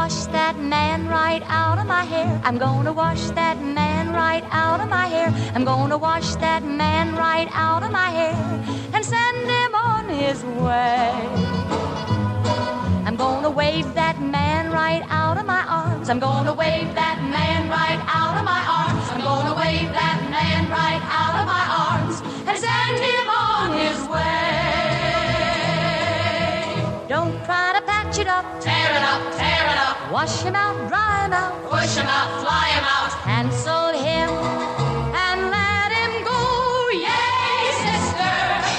wash that man right out of my hair. I'm gonna wash that man right out of my hair. I'm gonna wash that man right out of my hair and send him on his way. I'm gonna wave that man right out of my arms. I'm gonna wave that man right out of my arms. I'm gonna wave that man right out of my arms and send him on his way. Don't try to patch it up, Tear it up, tear it up, wash him out, dry him out, push him out, fly him out. cancel him and let him go. Yay, sister!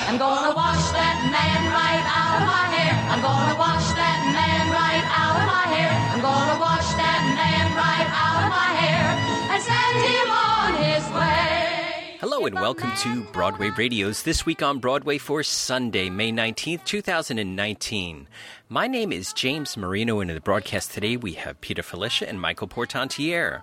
I'm gonna wash that man right out of my hair. I'm gonna wash And welcome to Broadway Radio's This Week on Broadway for Sunday, May 19th, 2019. My name is James Marino, and in the broadcast today we have Peter Filichia and Michael Portantiere.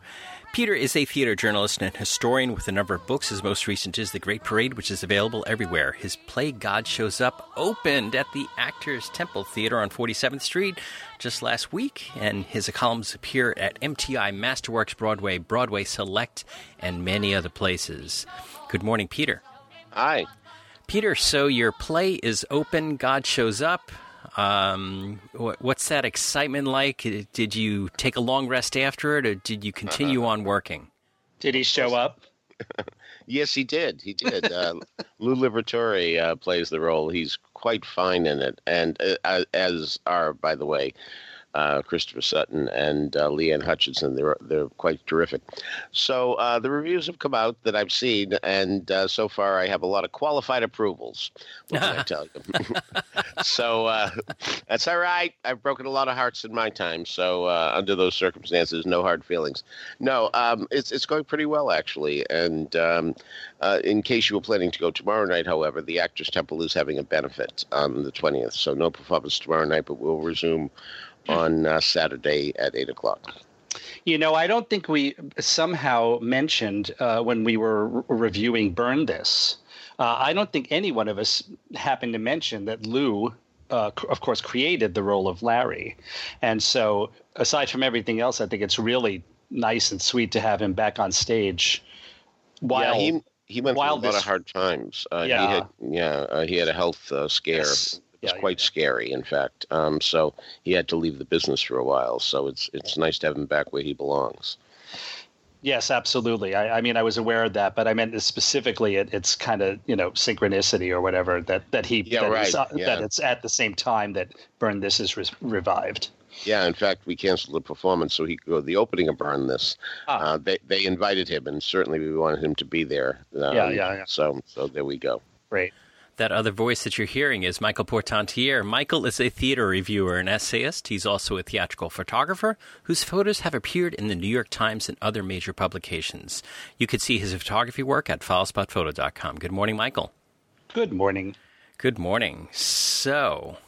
Peter is a theater journalist and historian with a number of books. His most recent is The Great Parade, which is available everywhere. His play God Shows Up opened at the Actors Temple Theater on 47th Street just last week, and his columns appear at MTI Masterworks Broadway, Broadway Select, and many other places. Good morning, Peter. Hi. Peter, so your play is open, God Shows Up. Um, wh- what's that excitement like? Did you take a long rest after it, or did you continue on working? Did he show up? Yes, he did. He did. Uh, Lou Liberatore uh, plays the role. He's quite fine in it, and uh, as are, by the way, uh, Christopher Sutton and uh, Leanne Hutchinson. They're they're quite terrific. So uh, the reviews have come out that I've seen, and uh, so far I have a lot of qualified approvals. What can I tell you? so uh, that's all right. I've broken a lot of hearts in my time. So uh, under those circumstances, no hard feelings. No, um, it's it's going pretty well actually. And um, uh, in case you were planning to go tomorrow night, however, the Actors Temple is having a benefit on the twentieth. So no performance tomorrow night, but we'll resume on uh, Saturday at eight o'clock. You know, I don't think we somehow mentioned uh, when we were re- reviewing Burn This. Uh, I don't think any one of us happened to mention that Lou, uh, c- of course, created the role of Larry. And so, aside from everything else, I think it's really nice and sweet to have him back on stage. While yeah, he he went through a lot this- of hard times. Uh, Yeah. he had yeah uh, he had a health uh, scare. Yes. It was Yeah, quite yeah. scary, in fact. Um, so he had to leave the business for a while. So it's it's nice to have him back where he belongs. Yes, absolutely. I, I mean, I was aware of that, but I meant specifically, it, it's kind of you know synchronicity or whatever that that he Yeah, that, right, it's, uh, yeah. that it's at the same time that Burn This is re- revived. Yeah, in fact, we canceled the performance so he could go to the opening of Burn This. Ah. Uh, they they invited him, and certainly we wanted him to be there. Um, Yeah, yeah, yeah. So so there we go. Great. That other voice that you're hearing is Michael Portantiere. Michael is a theater reviewer and essayist. He's also a theatrical photographer whose photos have appeared in the New York Times and other major publications. You could see his photography work at filespotphoto.com. Good morning, Michael. Good morning. Good morning. So,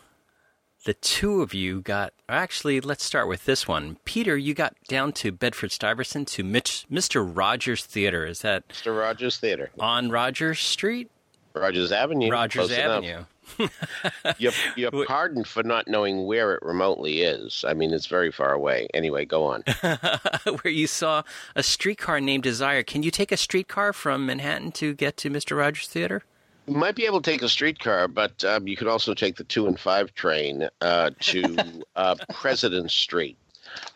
the two of you got. Actually, let's start with this one. Peter, you got down to Bedford Stuyvesant to Mitch, Mr. Rogers Theater. Is that Mr. Rogers Theater, on Rogers Street? Rogers Avenue, Rogers. Avenue. You're, you're pardoned for not knowing where it remotely is. I mean, it's very far away. Anyway, go on. where you saw a streetcar named Desire. Can you take a streetcar from Manhattan to get to Mr. Rogers Theater? You might be able to take a streetcar, but um, you could also take the two and five train uh, to uh, President Street.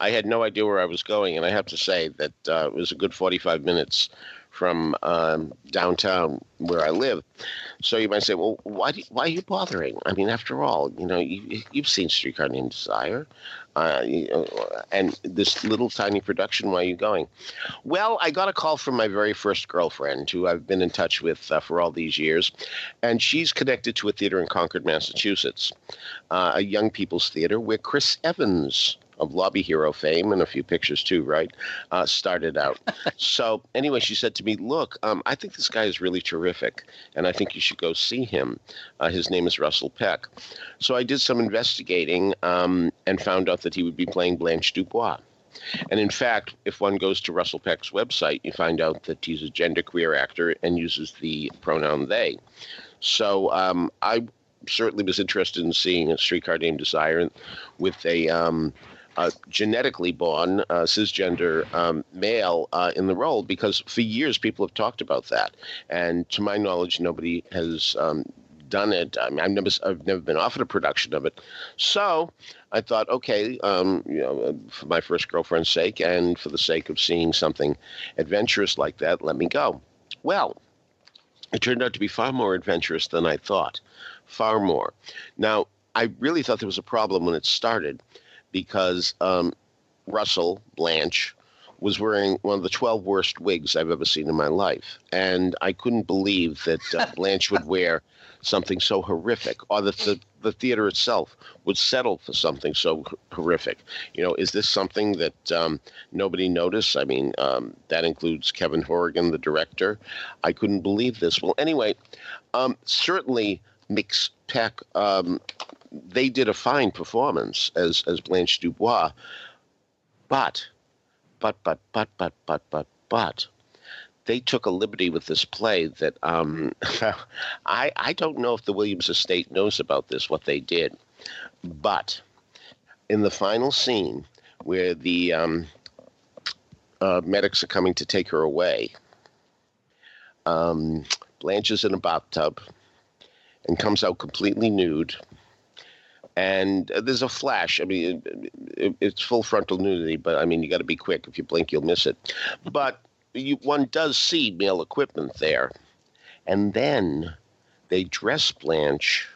I had no idea where I was going, and I have to say that uh, it was a good 45 minutes from um, downtown where I live. So you might say, well, why, do, why are you bothering? I mean, after all, you know, you, you've seen Streetcar Named Desire. Uh, and this little tiny production, why are you going? Well, I got a call from my very first girlfriend, who I've been in touch with uh, for all these years, and she's connected to a theater in Concord, Massachusetts, uh, a young people's theater where Chris Evans of Lobby Hero fame and a few pictures too, right? Uh, started out. so anyway, she said to me, "Look, um, I think this guy is really terrific, and I think you should go see him. Uh, his name is Russell Peck." So I did some investigating um, and found out that he would be playing Blanche Dubois. And in fact, if one goes to Russell Peck's website, you find out that he's a genderqueer actor and uses the pronoun they. So um, I certainly was interested in seeing a streetcar named Desire with a um, uh, genetically born uh, cisgender um, male uh, in the role because for years people have talked about that, and to my knowledge, nobody has um, done it. I mean, I've never I've never been offered a production of it, so I thought, okay, um, you know, for my first girlfriend's sake and for the sake of seeing something adventurous like that, let me go. Well, it turned out to be far more adventurous than I thought, far more. Now, I really thought there was a problem when it started because um, Russell Blanche was wearing one of the 12 worst wigs I've ever seen in my life. And I couldn't believe that uh, Blanche would wear something so horrific or that the, the theater itself would settle for something so horrific. You know, is this something that um, nobody noticed? I mean, um, that includes Kevin Horrigan, the director. I couldn't believe this. Well, anyway, um, certainly Mix Peck um, they did a fine performance as as Blanche Dubois, but, but, but, but, but, but, but, but, they took a liberty with this play that um, I I don't know if the Williams estate knows about this what they did, but in the final scene where the um, uh, medics are coming to take her away, um, Blanche is in a bathtub and comes out completely nude and uh, there's a flash. I mean, it, it's full frontal nudity, but I mean, you got to be quick. If you blink, you'll miss it. But you, one does see male equipment there, and then they dress Blanche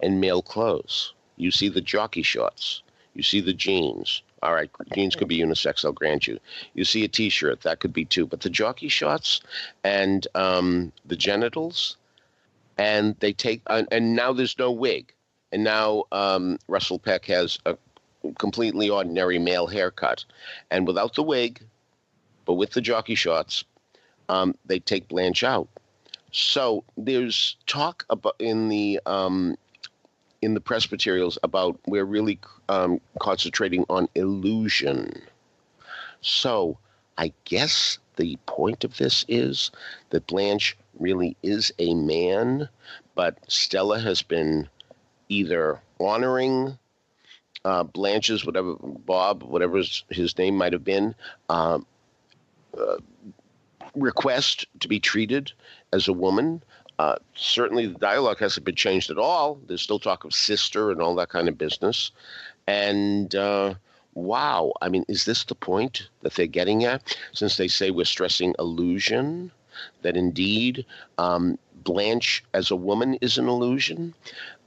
in male clothes. You see the jockey shorts. You see the jeans. All right, jeans could be unisex. I'll grant you. You see a T-shirt. That could be too. But the jockey shorts and um, the genitals, and they take. Uh, and now there's no wig and now um, Russell Peck has a completely ordinary male haircut, and without the wig, but with the jockey shorts, um, they take Blanche out. So there's talk about in the um, in the press materials about we're really um, concentrating on illusion. So I guess the point of this is that Blanche really is a man, but Stella has been either honoring uh, Blanche's, whatever Bob, whatever his, name might have been, um, uh, request to be treated as a woman. Uh, certainly, the dialogue hasn't been changed at all. There's still talk of sister and all that kind of business. And uh, wow, I mean, is this the point that they're getting at? Since they say we're stressing illusion, that indeed um, Blanche as a woman is an illusion.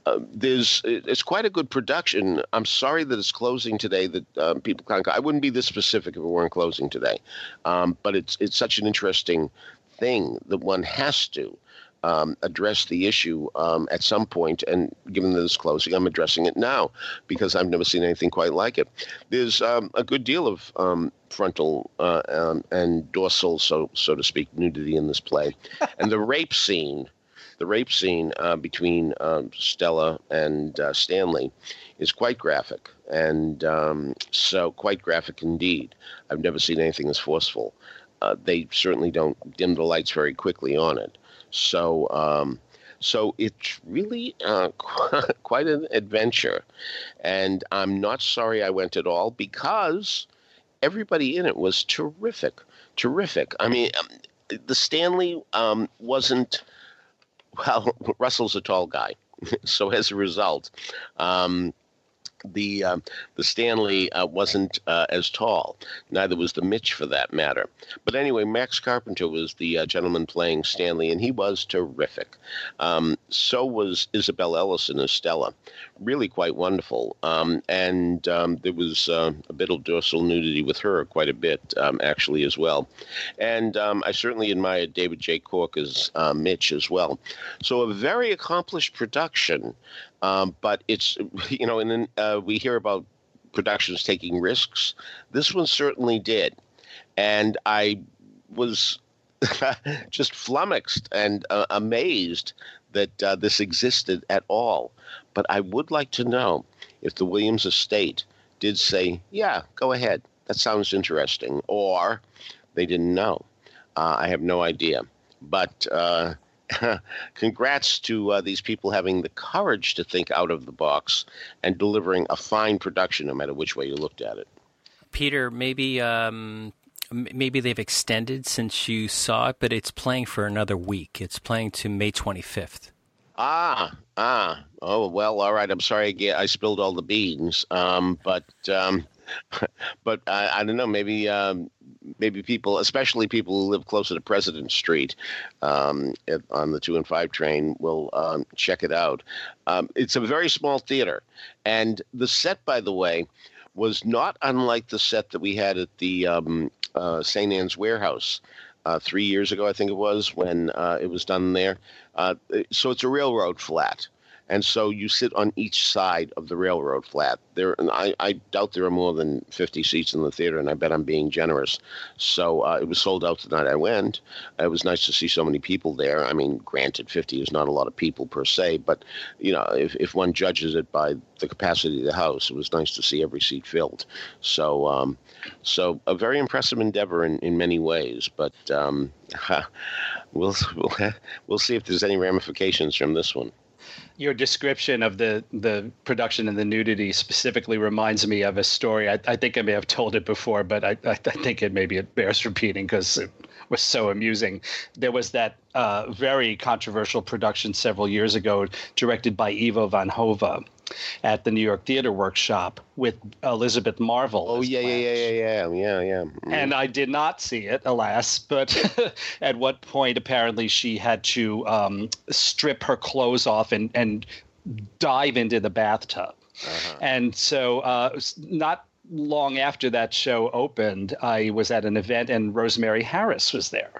Uh, there's it's quite a good production. I'm sorry that it's closing today. That um, people can't. I wouldn't be this specific if it weren't closing today. Um, but it's it's such an interesting thing that one has to um, address the issue um, at some point. And given that it's closing, I'm addressing it now because I've never seen anything quite like it. There's um, a good deal of um, frontal uh, and dorsal, so so to speak, nudity in this play, and the rape scene the rape scene uh, between um, Stella and uh, Stanley is quite graphic, and um, so quite graphic indeed. I've never seen anything as forceful. Uh, they certainly don't dim the lights very quickly on it. So, um, so it's really uh, quite an adventure, and I'm not sorry I went at all because everybody in it was terrific, terrific. I mean, um, the Stanley um, wasn't well, Russell's a tall guy. so as a result, um, the um, the Stanley uh, wasn't uh, as tall. Neither was the Mitch, for that matter. But anyway, Max Carpenter was the uh, gentleman playing Stanley, and he was terrific. Um, so was Isabel Ellison as Stella, really quite wonderful. Um, and um, there was uh, a bit of dorsal nudity with her, quite a bit um, actually as well. And um, I certainly admired David J. Cork as uh, Mitch as well. So a very accomplished production. Um, but it's you know, and then uh, we hear about productions taking risks. This one certainly did, and I was just flummoxed and uh, amazed that uh, this existed at all. But I would like to know if the Williams estate did say, "Yeah, go ahead. That sounds interesting," or they didn't know. Uh, I have no idea. But uh, congrats to uh, these people having the courage to think out of the box and delivering a fine production, no matter which way you looked at it. Peter, maybe um, maybe they've extended since you saw it, but it's playing for another week. It's playing to May 25th. Ah, ah. Oh, well, all right. I'm sorry I, spilled all the beans. Um, but um, but I, I, don't know. Maybe um, maybe people, especially people who live closer to President Street um, on the two and five train, will um, check it out. Um, it's a very small theater, and the set, by the way, was not unlike the set that we had at the um, uh, St. Anne's Warehouse. Uh, three years ago, I think it was, when uh, it was done there. Uh, so it's a railroad flat and so you sit on each side of the railroad flat. There, I, I, doubt there are more than 50 seats in the theater, and I bet I'm being generous. So uh, it was sold out the night I went. It was nice to see so many people there. I mean, granted, 50 is not a lot of people per se, but you know, if if one judges it by the capacity of the house, it was nice to see every seat filled. So, um, so a very impressive endeavor in, in many ways, but. Um, we'll, we'll, we'll see if there's any ramifications from this one your description of the the production and the nudity specifically reminds me of a story. I, I think I may have told it before, but I, I think it maybe it bears repeating because it was so amusing. There was that uh, very controversial production several years ago, directed by Ivo van Hove at the New York Theater Workshop with Elizabeth Marvel. Oh yeah, yeah, yeah, yeah, yeah, yeah, yeah. Mm. And I did not see it, alas. But at what point, apparently, she had to um, strip her clothes off and and dive into the bathtub. Uh-huh. And so, uh, not long after that show opened, I was at an event and Rosemary Harris was there.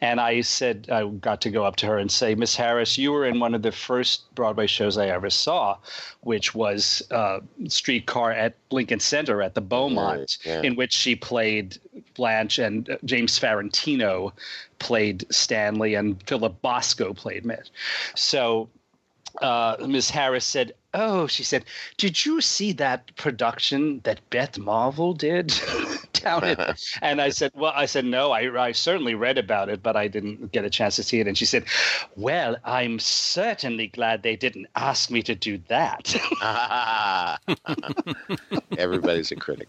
And I said, I got to go up to her and say, Miss Harris, you were in one of the first Broadway shows I ever saw, which was uh, Streetcar at Lincoln Center at the Beaumont, yeah. in which she played Blanche and uh, James Farentino played Stanley and Philip Bosco played Mitch. So uh, Ms. Harris said, "Oh," she said, "Did you see that production that Beth Marvel did down at?" and I said, "Well, I said no. I, I certainly read about it, but I didn't get a chance to see it." And she said, "Well, I'm certainly glad they didn't ask me to do that." Everybody's a critic.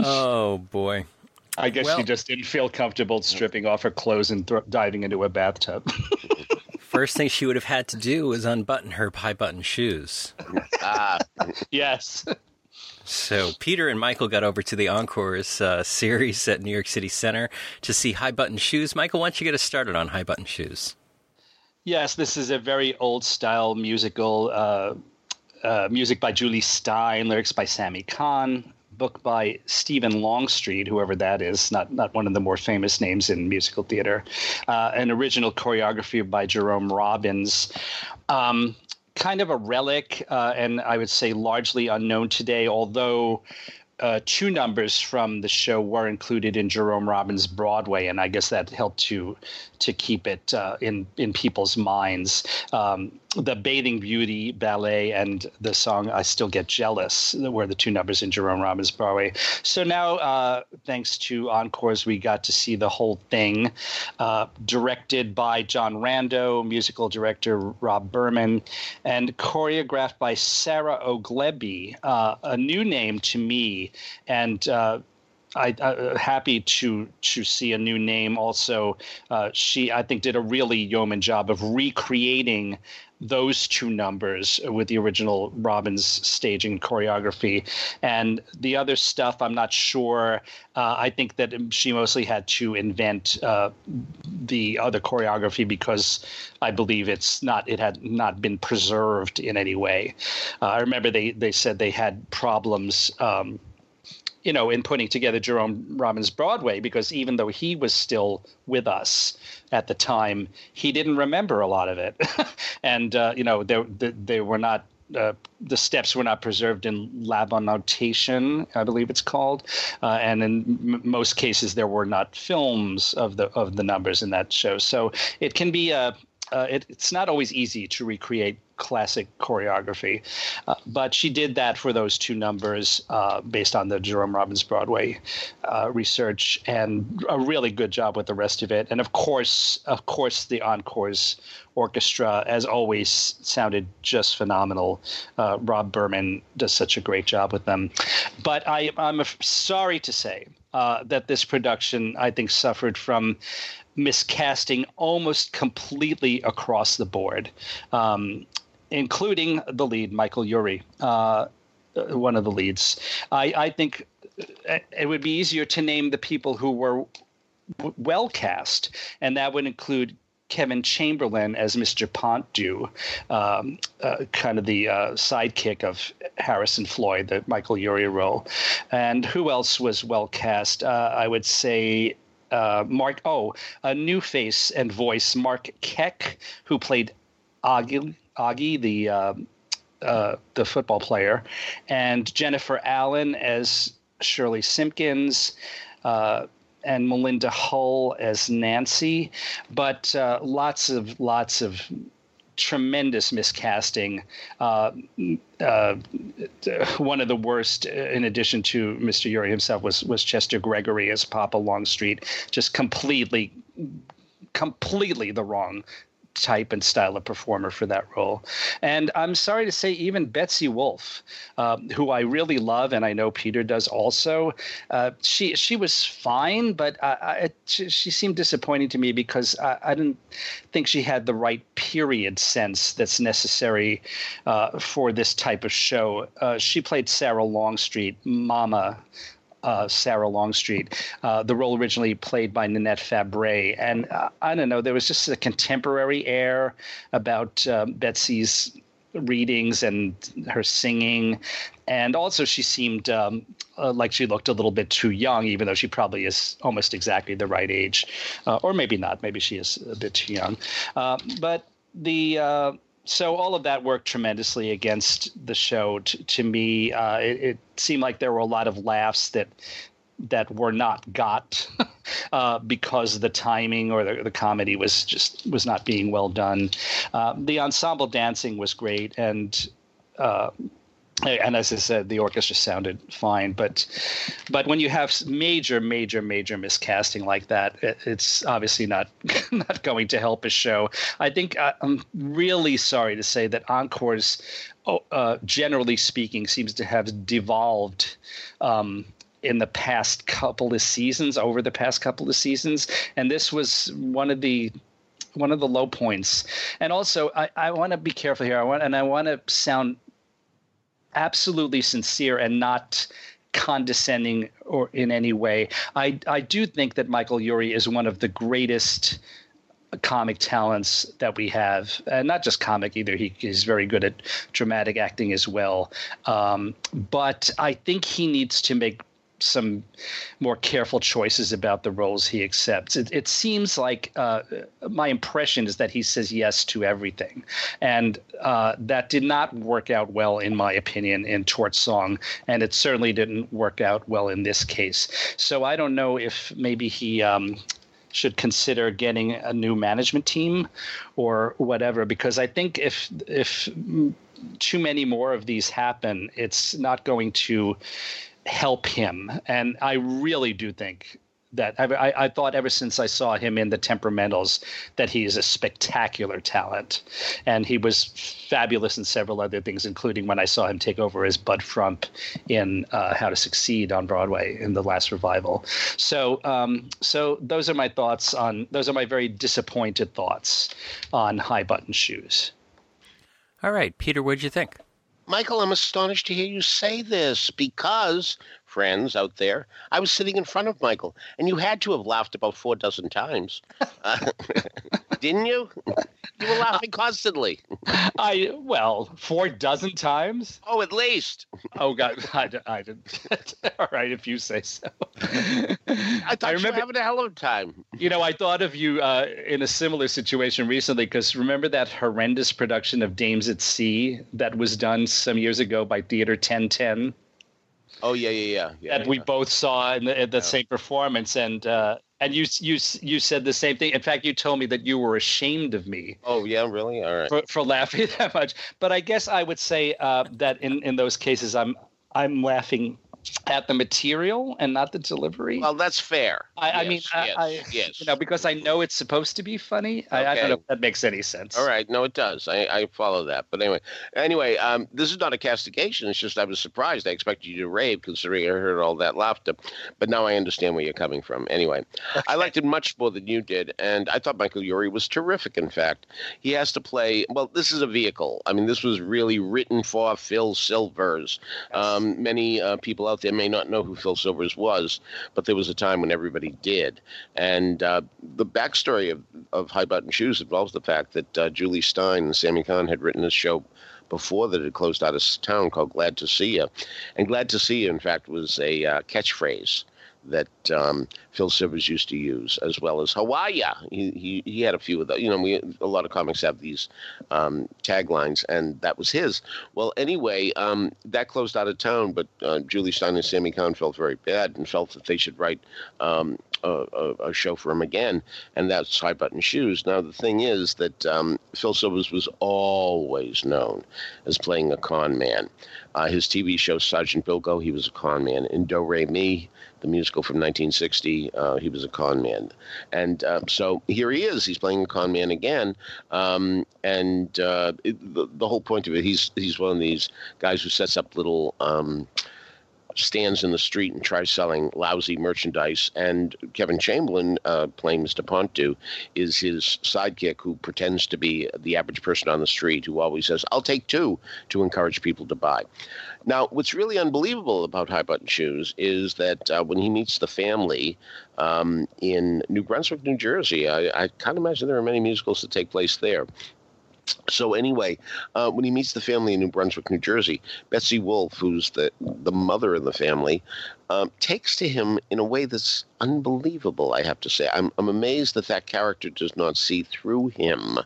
oh boy. I guess well, she just didn't feel comfortable stripping off her clothes and th- diving into a bathtub. First thing she would have had to do was unbutton her high button shoes. ah, yes. So Peter and Michael got over to the Encores uh, series at New York City Center to see High Button Shoes. Michael, why don't you get us started on High Button Shoes? Yes, this is a very old style musical. Uh, uh, music by Jule Styne, lyrics by Sammy Cahn, book by Stephen Longstreet, whoever that is, not not one of the more famous names in musical theater. Uh, an original choreography by Jerome Robbins. Um, kind of a relic, uh, and I would say largely unknown today, although uh, two numbers from the show were included in Jerome Robbins' Broadway, and I guess that helped to to keep it uh, in in people's minds. Um, the Bathing Beauty ballet and the song "I Still Get Jealous" were the two numbers in Jerome Robbins' Broadway. So now, uh, thanks to Encores, we got to see the whole thing, uh, directed by John Rando, musical director Rob Berman, and choreographed by Sarah Ogleby, uh, a new name to me, and uh, I, uh, happy to to see a new name. Also, uh, she I think did a really yeoman job of recreating those two numbers with the original Robbins staging choreography, and the other stuff I'm not sure. Uh, I think that she mostly had to invent uh, the other choreography because I believe it's not it had not been preserved in any way. Uh, I remember they they said they had problems. Um, you know, in putting together Jerome Robbins Broadway, because even though he was still with us at the time, he didn't remember a lot of it, and uh, you know, they, they, were not. Uh, the steps were not preserved in Labanotation, I believe it's called, uh, and in m- most cases there were not films of the of the numbers in that show. So it can be a uh, it, it's not always easy to recreate classic choreography, uh, but she did that for those two numbers uh, based on the Jerome Robbins Broadway uh, research, and a really good job with the rest of it. And of course, of course, the encores orchestra, as always, sounded just phenomenal. Uh, Rob Berman does such a great job with them. But I, I'm sorry to say uh, that this production, I think, suffered from miscasting almost completely across the board, um, including the lead, Michael Urie, uh, one of the leads. I, I, think it would be easier to name the people who were well cast, and that would include Kevin Chamberlin as Mr. Pontdue, um, uh, kind of the uh, sidekick of Harrison Floyd, the Michael Urie role. And who else was well cast? Uh, I would say uh, Mark. Oh, a new face and voice, Mark Keck, who played Augie, Augie the uh, uh, the football player, and Jennifer Allen as Shirley Simpkins. Uh, and Melinda Hull as Nancy, but uh, lots of lots of tremendous miscasting. Uh, uh, one of the worst, in addition to Mr. Urie himself, was was Chester Gregory as Papa Longstreet. Just completely, completely the wrong type and style of performer for that role. And I'm sorry to say, even Betsy Wolfe, uh, who I really love, and I know Peter does also, uh, she she was fine, but I, I, she, she, seemed disappointing to me because I, I, didn't think she had the right period sense that's necessary uh, for this type of show. Uh, she played Sarah Longstreet, Mama uh, Sarah Longstreet, uh, the role originally played by Nanette Fabray. And uh, I don't know, there was just a contemporary air about um, Betsy's readings and her singing. And also, she seemed um, uh, like she looked a little bit too young, even though she probably is almost exactly the right age. Uh, or maybe not. Maybe she is a bit too young. Uh, but the so all of that worked tremendously against the show. T- to me, uh, it, it, seemed like there were a lot of laughs that that were not got uh, because the timing or the, the comedy was just was not being well done. Uh, the ensemble dancing was great, and uh, and as I said, the orchestra sounded fine, but but when you have major, major, major miscasting like that, it's obviously not not going to help a show. I think uh, I'm really sorry to say that encores, oh, uh, generally speaking, seems to have devolved. Um, in the past couple of seasons, over the past couple of seasons, and this was one of the one of the low points. And also, I, I want to be careful here. I want and I want to sound absolutely sincere and not condescending or in any way. I I do think that Michael Urie is one of the greatest comic talents that we have, and not just comic either. He is very good at dramatic acting as well. Um, but I think he needs to make some more careful choices about the roles he accepts. It, it seems like uh, my impression is that he says yes to everything, and uh, that did not work out well, in my opinion, in Torch Song, and it certainly didn't work out well in this case. So I don't know if maybe he. Um, should consider getting a new management team or whatever because I think if if too many more of these happen it's not going to help him. And I really do think that I, I, thought ever since I saw him in the Temperamentals that he is a spectacular talent, and he was fabulous in several other things, including when I saw him take over as Bud Frump in uh, How to Succeed on Broadway in the last revival. So, um, so those are my thoughts on those are my very disappointed thoughts on High Button Shoes. All right, Peter, what did you think? Michael, I'm astonished to hear you say this because, friends out there, I was sitting in front of Michael, and you had to have laughed about four dozen times. Uh, didn't you? You were laughing constantly. I well, four dozen times. Oh, at least. Oh God, I, I didn't. All right, if you say so. I thought I remember, you were having a hell of a time. You know, I thought of you uh, in a similar situation recently because remember that horrendous production of Dames at Sea that was done some years ago by Theater 1010. Oh yeah, yeah, yeah. yeah that yeah. we both saw in the, in the same performance, and uh, And you you you said the same thing. In fact, you told me that you were ashamed of me. Oh yeah, really? All right. For, for laughing that much. But I guess I would say uh, that in in those cases, I'm I'm laughing at the material and not the delivery. Well, that's fair. I, yes, I mean, yes, I, yes. you know, because I know it's supposed to be funny. I, I, don't know if that makes any sense. All right, no, it does. I, I follow that. But anyway, anyway, um, this is not a castigation. It's just I was surprised. I expected you to rave considering I heard all that laughter. But now I understand where you're coming from. Anyway, okay. I liked it much more than you did, and I thought Michael Urie was terrific. In fact, he has to play. Well, this is a vehicle. I mean, this was really written for Phil Silvers. Yes. Um, many uh, people out there may not know who Phil Silvers was, but there was a time when everybody did. And uh, the backstory of, of High Button Shoes involves the fact that uh, Jule Styne and Sammy Cahn had written a show before that had closed out of town called Glad to See You. And Glad to See You, in fact, was a uh, catchphrase that um, Phil Silvers used to use, as well as Hawaii. He, he, he had a few of those. You know, we, a lot of comics have these um, taglines, and that was his. Well, anyway, um, that closed out of town, but uh, Jule Styne and Sammy Cahn felt very bad and felt that they should write um, a, a, a, show for him again, and that's High Button Shoes. Now, the thing is that um, Phil Silvers was always known as playing a con man. Uh, his TV show, Sergeant Bilko, he was a con man. In Do Re Mi, the musical from 1960. Uh, he was a con man, and uh, so here he is. He's playing a con man again, um, and uh, it, the, the whole point of it, he's he's one of these guys who sets up little. Um, stands in the street and tries selling lousy merchandise. And Kevin Chamberlin, uh, playing Mr. Pontdue, is his sidekick who pretends to be the average person on the street who always says, I'll take two to encourage people to buy. Now, what's really unbelievable about High Button Shoes is that uh, when he meets the family um, in New Brunswick, New Jersey, I, I can't imagine there are many musicals that take place there. So anyway, uh, when he meets the family in New Brunswick, New Jersey, Betsy Wolfe, who's the the mother of the family, um, takes to him in a way that's unbelievable. I have to say, I'm I'm amazed that that character does not see through him,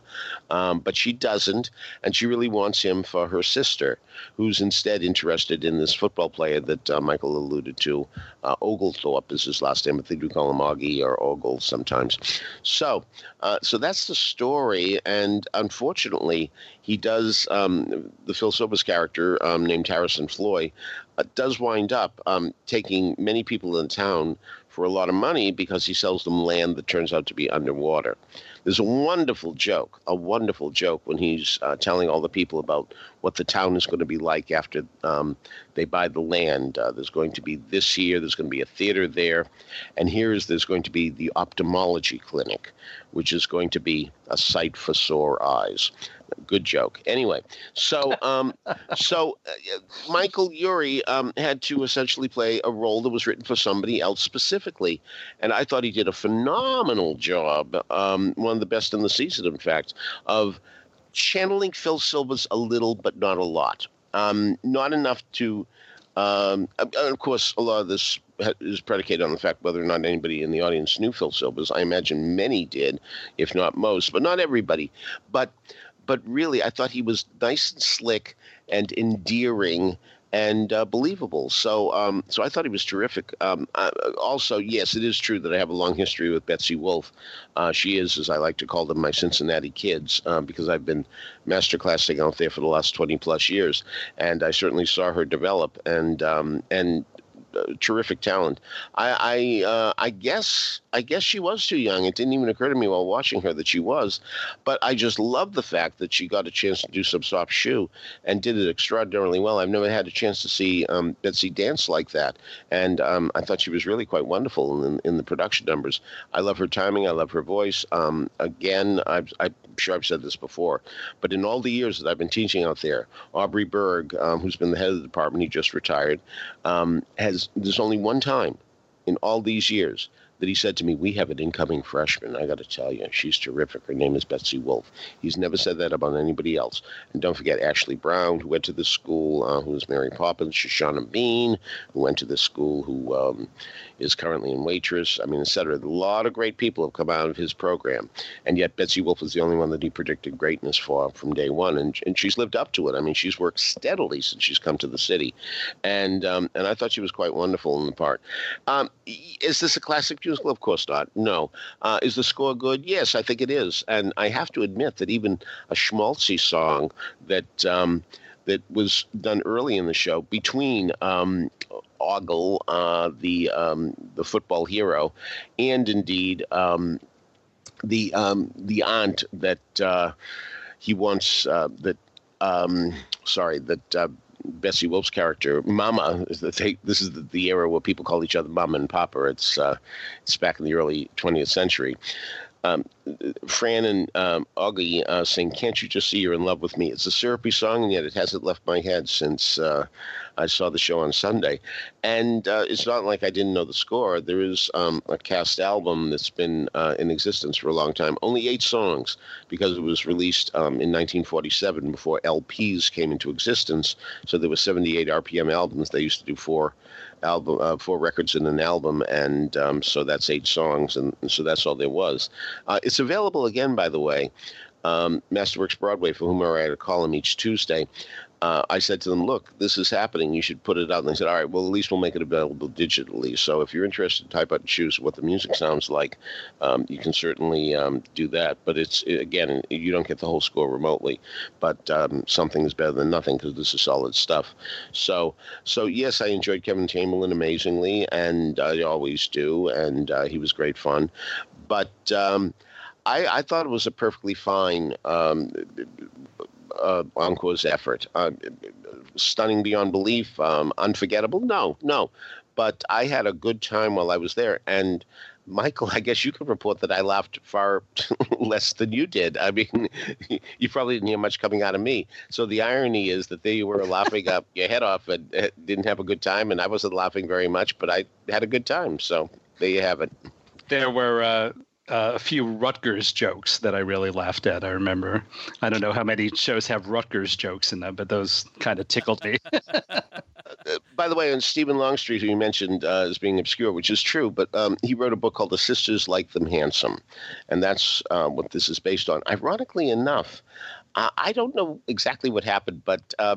um, but she doesn't, and she really wants him for her sister, who's instead interested in this football player that uh, Michael alluded to. Uh, Oglethorpe is his last name, but they do call him Augie or Ogle sometimes. So, uh, so that's the story, and unfortunately, he does um, the Phil Silvers character um, named Harrison Floyd uh, does wind up um, taking many people in town for a lot of money because he sells them land that turns out to be underwater. There's a wonderful joke, a wonderful joke when he's uh, telling all the people about what the town is going to be like after um, they buy the land. Uh, there's going to be this here, there's going to be a theater there, and here's there's going to be the ophthalmology clinic, which is going to be a sight for sore eyes. Good joke. Anyway, so um, so uh, Michael Urie um, had to essentially play a role that was written for somebody else specifically, and I thought he did a phenomenal job. Um, one of the best in the season, in fact, of channeling Phil Silvers a little, but not a lot. Um, not enough to. Um, of course, a lot of this is predicated on the fact whether or not anybody in the audience knew Phil Silvers. I imagine many did, if not most, but not everybody. But but really, I thought he was nice and slick and endearing and uh, believable. So, um, so I thought he was terrific. Um, uh, also, yes, it is true that I have a long history with Betsy Wolfe. Uh, she is, as I like to call them, my Cincinnati kids, um, because I've been masterclassing out there for the last twenty plus years, and I certainly saw her develop. And um, and terrific talent. I I, uh, I guess I guess she was too young. It didn't even occur to me while watching her that she was, but I just love the fact that she got a chance to do some soft shoe and did it extraordinarily well. I've never had a chance to see um, Betsy dance like that, and um, I thought she was really quite wonderful in, in the production numbers. I love her timing. I love her voice. Um, again, I've, I'm sure I've said this before, but in all the years that I've been teaching out there, Aubrey Berg, um, who's been the head of the department, he just retired, um, has there's only one time in all these years that he said to me, We have an incoming freshman. I got to tell you, she's terrific. Her name is Betsy Wolfe. He's never said that about anybody else. And don't forget Ashley Brown, who went to this school, uh, was Mary Poppins, Shoshana Bean, who went to this school, who um, is currently in Waitress. I mean, et cetera. A lot of great people have come out of his program. And yet Betsy Wolfe is the only one that he predicted greatness for from day one. And, and she's lived up to it. I mean, she's worked steadily since she's come to the city. And, um, and I thought she was quite wonderful in the part. Um, is this a classic? Of course not. No. Uh, is the score good? Yes, I think it is. And I have to admit that even a schmaltzy song that um, that was done early in the show between um, Ogle, uh, the um, the football hero, and indeed um, the um, the aunt that uh, he wants uh, that um, sorry that uh, Betsy Wolfe's character, Mama, is the this is the, the, era where people call each other Mama and Papa. It's uh, it's back in the early 20th century. Um, Fran and um, Augie uh, sing "Can't You Just See You're in Love with Me." It's a syrupy song, and yet it hasn't left my head since uh, I saw the show on Sunday. And uh, it's not like I didn't know the score. There is um, a cast album that's been uh, in existence for a long time, only eight songs, because it was released um, in 1947 before LPs came into existence. So there were 78 RPM albums. They used to do four album, uh, four records in an album, and um, so that's eight songs, and, and, so that's all there was. Uh, it's available again, by the way. Um, Masterworks Broadway, for whom I write a column each Tuesday, uh, I said to them, look, this is happening. You should put it out. And they said, all right, well, at least we'll make it available digitally. So if you're interested, type out and choose what the music sounds like. Um, you can certainly um, do that. But it's, again, you don't get the whole score remotely. But um, something is better than nothing because this is solid stuff. So, so yes, I enjoyed Kevin Chamberlin amazingly, and I always do. And uh, he was great fun. But um, I, I, thought it was a perfectly fine um, uh, Encore's effort. Uh, stunning beyond belief, um, unforgettable? No, no. But I had a good time while I was there. And Michael, I guess you could report that I laughed far less than you did. I mean, you probably didn't hear much coming out of me. So the irony is that they were laughing up your head off and uh, didn't have a good time, and I wasn't laughing very much, but I had a good time. So there you have it. There were uh, uh, a few Rutgers jokes that I really laughed at. I remember. I don't know how many shows have Rutgers jokes in them, but those kind of tickled me. Uh, by the way, on Stephen Longstreet, who you mentioned uh, as being obscure, which is true, but um, he wrote a book called The Sisters Like Them Handsome, and that's uh, what this is based on. Ironically enough, I don't know exactly what happened, but uh,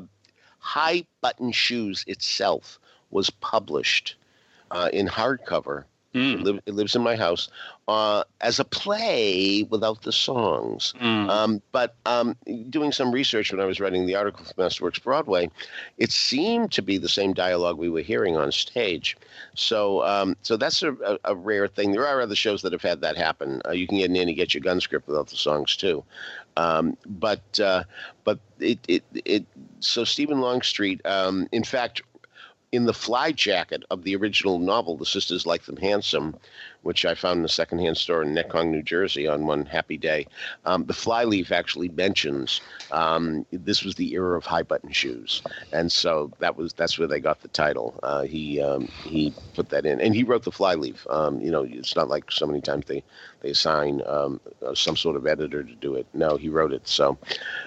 High Button Shoes itself was published in hardcover Mm. It, live, it, lives in my house uh, as a play without the songs. Mm. Um, but um, doing some research when I was writing the article for Masterworks Broadway, it seemed to be the same dialogue we were hearing on stage. So, um, so that's a, a, a, rare thing. There are other shows that have had that happen. Uh, you can get Annie Get Your Gun script without the songs too. Um, but uh, but it, it it so Stephen Longstreet. Um, in fact, in the fly jacket of the original novel, The Sisters Like Them Handsome, which I found in a secondhand store in Netcong, New Jersey on one happy day, um, the flyleaf actually mentions um, this was the era of high button shoes. And so that was that's where they got the title. Uh, he um, he put that in. And he wrote the flyleaf. Um, you know, it's not like so many times they, they assign um, uh, some sort of editor to do it. No, he wrote it. So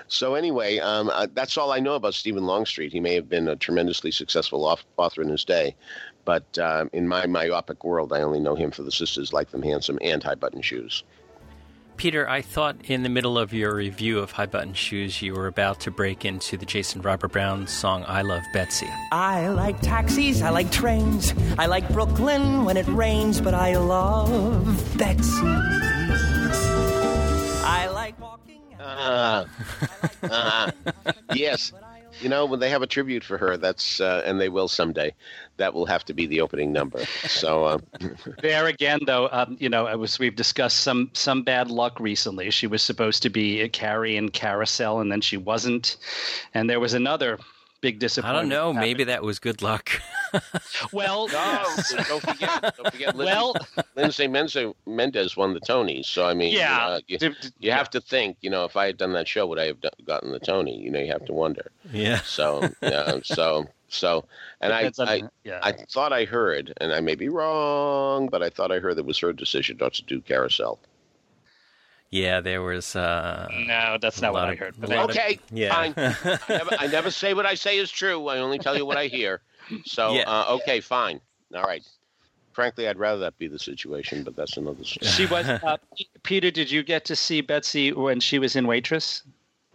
so anyway, um, uh, that's all I know about Stephen Longstreet. He may have been a tremendously successful author in his day, but uh, in my myopic world, I only know him for the sisters like them handsome and high button shoes. Peter, I thought in the middle of your review of High Button Shoes, you were about to break into the Jason Robert Brown song I Love Betsy. I like taxis, I like trains, I like Brooklyn when it rains, but I love Betsy. I like walking. Uh, uh, yes. You know, when they have a tribute for her, that's uh, and they will someday. That will have to be the opening number. So uh, there again, though, um, you know, was, we've discussed some some bad luck recently. She was supposed to be Carrie in Carousel, and then she wasn't. And there was another big disappointment. I don't know. Maybe that was good luck. well, no, don't forget. Don't forget. well, Lindsay Mendez won the Tonys. So I mean, yeah, uh, you, you have to think. You know, if I had done that show, would I have gotten the Tony? You know, you have to wonder. Yeah. So yeah. So so, and I, I, yeah. I thought I heard, and I may be wrong, but I thought I heard that was her decision not to do Carousel. Yeah, there was. Uh, no, that's not what I heard. okay, of, yeah. fine. I never, I never, say what I say is true. I only tell you what I hear. So, yeah. uh, okay, fine. All right. Frankly, I'd rather that be the situation, but that's another story. She was. Uh, Peter, did you get to see Betsy when she was in Waitress?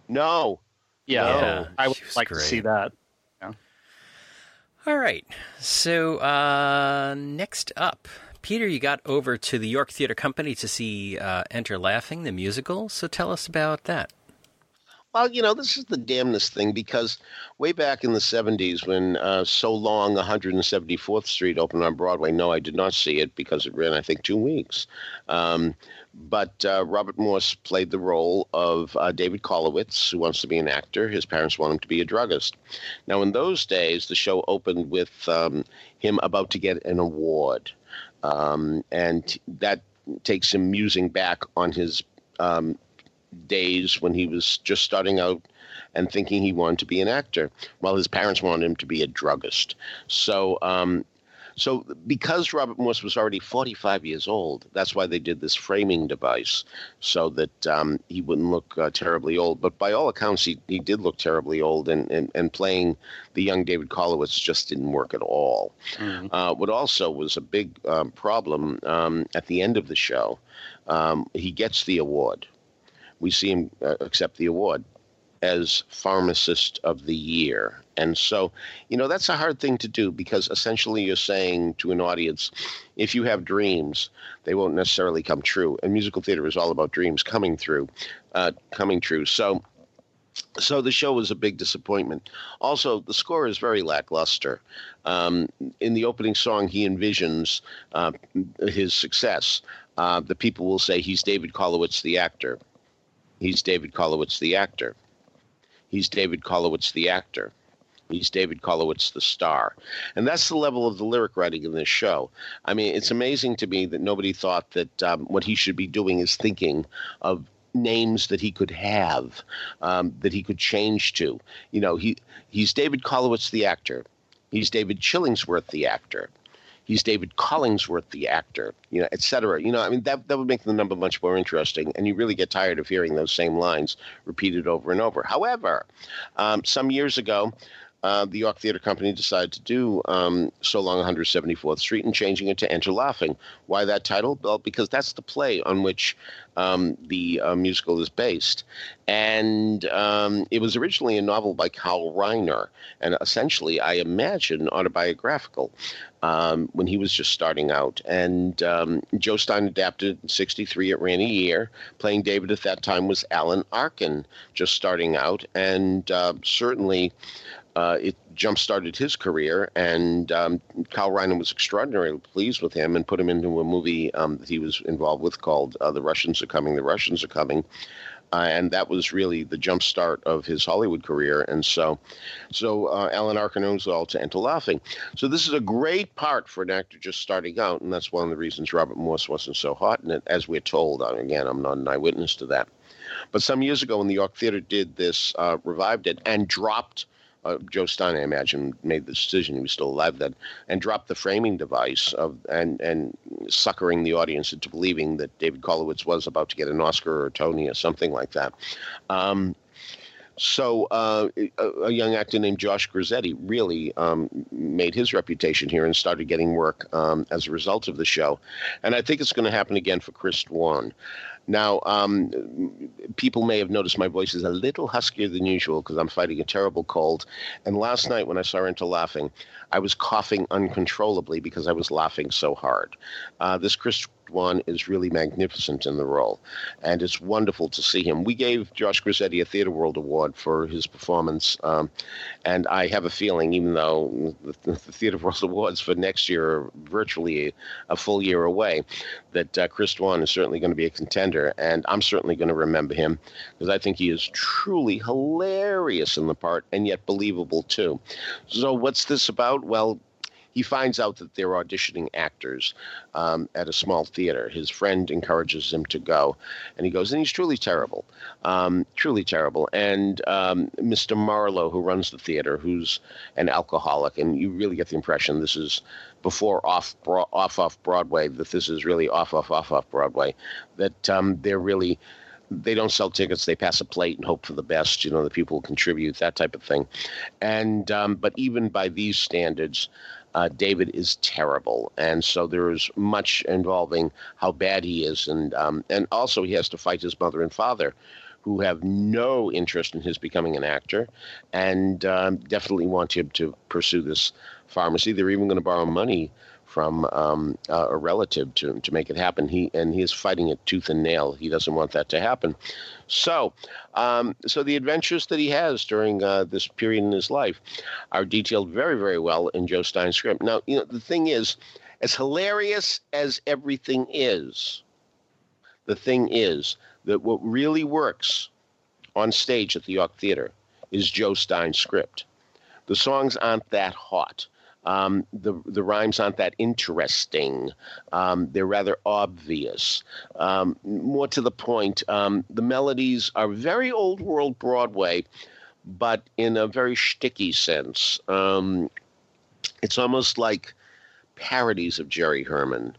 No. Yeah, no. yeah I would like great. to see that. All right. So uh, next up, Peter, you got over to the York Theatre Company to see uh, Enter Laughing, the musical. So tell us about that. Well, you know, this is the damnedest thing because way back in the 70s when uh, So Long 174th Street opened on Broadway, no, I did not see it because it ran, I think, two weeks. Um, but uh, Robert Morse played the role of uh, David Kolowitz, who wants to be an actor. His parents want him to be a druggist. Now, in those days, the show opened with um, him about to get an award. Um, and that takes him musing back on his um, days when he was just starting out and thinking he wanted to be an actor, while his parents wanted him to be a druggist. So, um, so because Robert Morse was already 45 years old, that's why they did this framing device so that um, he wouldn't look uh, terribly old. But by all accounts, he, he did look terribly old, and, and, and playing the young David Kolowitz just didn't work at all. Mm-hmm. Uh, what also was a big um, problem um, at the end of the show, um, he gets the award we see him uh, accept the award as pharmacist of the year. And so, you know, that's a hard thing to do because essentially you're saying to an audience, if you have dreams, they won't necessarily come true. And musical theater is all about dreams coming through, uh, coming true. So, so the show was a big disappointment. Also, the score is very lackluster. Um, in the opening song, he envisions uh, his success. Uh, the people will say he's David Kolowitz, the actor. He's David Kolowitz, the actor. He's David Kolowitz, the actor. He's David Kolowitz, the star. And that's the level of the lyric writing in this show. I mean, it's amazing to me that nobody thought that um, what he should be doing is thinking of names that he could have, um, that he could change to. You know, he he's David Kolowitz, the actor. He's David Chillingsworth, the actor he's David Collingsworth, the actor, you know, et cetera. You know, I mean, that, that would make the number much more interesting. And you really get tired of hearing those same lines repeated over and over. However, um, some years ago, uh, the York Theatre Company decided to do um, So Long 174th Street and changing it to Enter Laughing. Why that title? Well, because that's the play on which um, the uh, musical is based. And um, it was originally a novel by Carl Reiner, and essentially, I imagine, autobiographical um, when he was just starting out. And um, Joe Stein adapted in 63. It ran a year. Playing David at that time was Alan Arkin, just starting out. And uh, certainly, uh, it jump started his career, and um, Carl Reiner was extraordinarily pleased with him and put him into a movie um, that he was involved with called uh, "The Russians Are Coming." The Russians are coming, uh, and that was really the jump start of his Hollywood career. And so, so uh, Alan Arkin owns all to Enter Laughing. So this is a great part for an actor just starting out, and that's one of the reasons Robert Morse wasn't so hot it, as we're told. Uh, again, I'm not an eyewitness to that. But some years ago, when the York Theater did this, uh, revived it and dropped uh, Joe Stein, I imagine, made the decision. He was still alive then, and dropped the framing device of and and suckering the audience into believing that David Kolowitz was about to get an Oscar or a Tony or something like that. Um, so uh, a, a, young actor named Josh Grisetti really um, made his reputation here and started getting work um, as a result of the show. And I think it's going to happen again for Chris Dwan. Now, um, people may have noticed my voice is a little huskier than usual because I'm fighting a terrible cold. And last night when I saw Enter Laughing, I was coughing uncontrollably because I was laughing so hard. Uh, this Chris Dwan is really magnificent in the role, and it's wonderful to see him. We gave Josh Grisetti a Theatre World Award for his performance, um, and I have a feeling, even though the, the Theatre World Awards for next year are virtually a, a full year away, that uh, Chris Dwan is certainly going to be a contender, and I'm certainly going to remember him because I think he is truly hilarious in the part and yet believable too. So, what's this about? Well, he finds out that they're auditioning actors um, at a small theater. His friend encourages him to go, and he goes, and he's truly terrible, um, truly terrible. And um, Mr. Marlowe, who runs the theater, who's an alcoholic, and you really get the impression this is before off off off Broadway that this is really off off off off Broadway, that um, they're really they don't sell tickets. They pass a plate and hope for the best. You know, the people contribute that type of thing. And um, but even by these standards, uh, David is terrible, and so there's much involving how bad he is, and um, and also he has to fight his mother and father, who have no interest in his becoming an actor, and um, definitely want him to pursue this pharmacy. They're even going to borrow money from um, uh, a relative to to make it happen. He and he is fighting it tooth and nail. He doesn't want that to happen. So, um, so the adventures that he has during uh, this period in his life are detailed very, very well in Joe Stein's script. Now, you know, the thing is, as hilarious as everything is, the thing is that what really works on stage at the York Theater is Joe Stein's script. The songs aren't that hot. Um, the the rhymes aren't that interesting. Um, they're rather obvious. Um, more to the point, um, the melodies are very old world Broadway, but in a very shticky sense. Um, it's almost like parodies of Jerry Herman,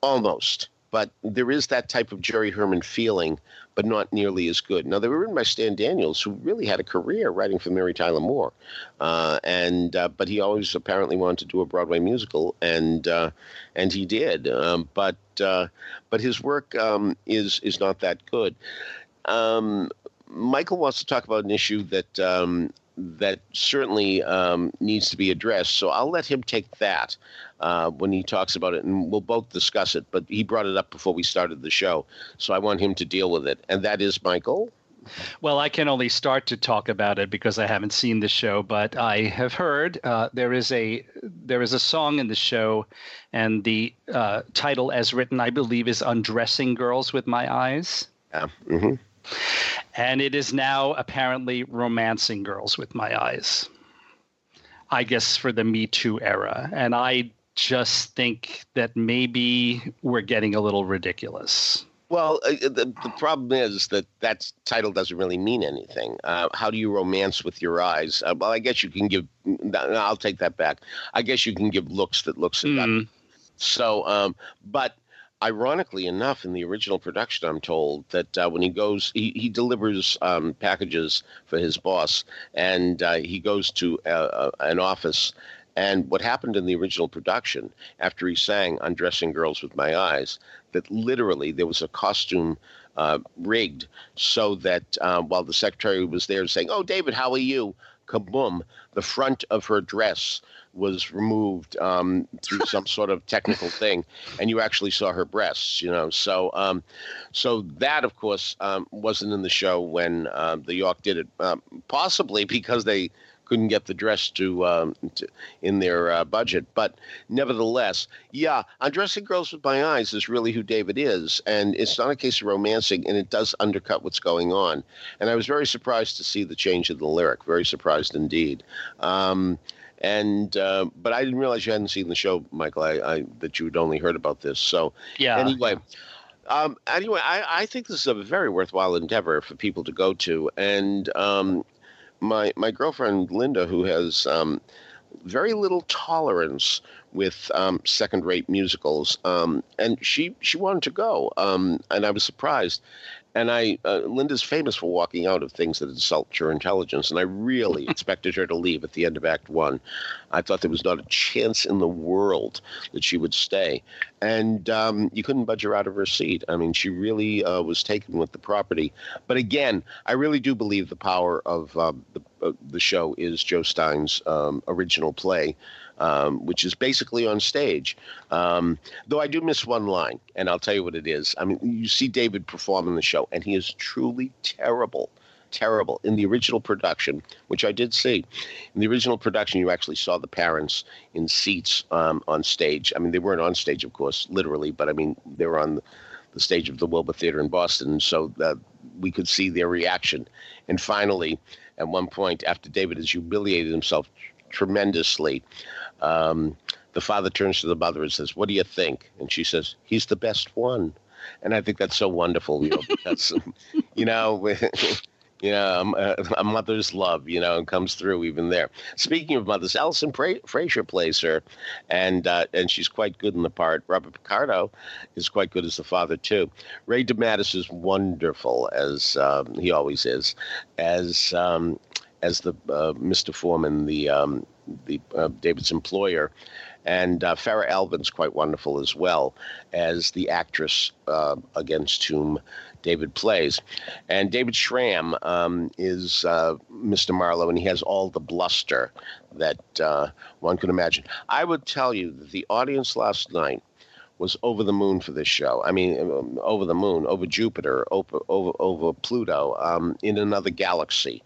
almost. But there is that type of Jerry Herman feeling but not nearly as good. Now, they were written by Stan Daniels, who really had a career writing for Mary Tyler Moore, uh, and uh, but he always apparently wanted to do a Broadway musical, and uh, and he did. Um, but uh, but his work um, is is not that good. Um, Michael wants to talk about an issue that um, that certainly um, needs to be addressed. So I'll let him take that uh, when he talks about it, and we'll both discuss it. But he brought it up before we started the show, so I want him to deal with it, and that is Michael. Well, I can only start to talk about it because I haven't seen the show, but I have heard uh, there is a there is a song in the show, and the uh, title, as written, I believe, is "Undressing Girls with My Eyes." Yeah. Mm-hmm. And it is now apparently romancing girls with my eyes. I guess for the Me Too era. And I just think that maybe we're getting a little ridiculous. Well, uh, the, the problem is that that title doesn't really mean anything. Uh, how do you romance with your eyes? Uh, well, I guess you can give. I'll take that back. I guess you can give looks that looks. Mm. So, um, but ironically enough, in the original production, I'm told that uh, when he goes, he, he delivers um, packages for his boss, and uh, he goes to uh, uh, an office. And what happened in the original production, after he sang Undressing Girls with My Eyes, that literally there was a costume uh, rigged so that while the secretary was there saying, Oh, David, how are you? Kaboom, the front of her dress was removed um, through some sort of technical thing, and you actually saw her breasts. You know, so um, so that of course um, wasn't in the show when um, the York did it, um, possibly because they couldn't get the dress to, um, to in their uh, budget. But nevertheless, yeah, undressing girls with my eyes is really who David is, and it's not a case of romancing, and it does undercut what's going on. And I was very surprised to see the change in the lyric. Very surprised indeed. Um, and uh, but I didn't realize you hadn't seen the show, Michael. I, I that you'd only heard about this. So yeah. Anyway. Um, anyway, I, I think this is a very worthwhile endeavor for people to go to, and um, my my girlfriend Linda, who has um, very little tolerance with um, second-rate musicals, um, and she she wanted to go, um, and I was surprised and I uh, Linda's famous for walking out of things that insult your intelligence, and I really expected her to leave at the end of Act One. I thought there was not a chance in the world that she would stay, and um, you couldn't budge her out of her seat. I mean, she really uh, was taken with the property. But again, I really do believe the power of um, the uh, the show is Joe Stein's um, original play um, which is basically on stage. Um, though I do miss one line, and I'll tell you what it is. I mean, you see David perform in the show, and he is truly terrible. Terrible. In the original production, which I did see, in the original production, you actually saw the parents in seats um, on stage. I mean, they weren't on stage, of course, literally, but I mean, they were on the, stage of the Wilbur Theater in Boston, so that we could see their reaction. And finally, at one point, after David has humiliated himself tremendously, um, the father turns to the mother and says, "What do you think?" And she says, "He's the best one." And I think that's so wonderful, you know, because you know, you know, a, mother's love, you know, comes through even there. Speaking of mothers, Alison pra- Fraser plays her, and uh, and she's quite good in the part. Robert Picardo is quite good as the father too. Ray DeMattis is wonderful as um, he always is, as um, as the uh, Mr. Foreman, the um, the uh, David's employer, and uh, Farah Alvin's quite wonderful as well as the actress uh, against whom David plays. And David Schramm um, is uh, Mr. Marlowe, and he has all the bluster that uh, one could imagine. I would tell you that the audience last night was over the moon for this show. I mean, um, over the moon, over Jupiter, over over, over Pluto, um, in another galaxy.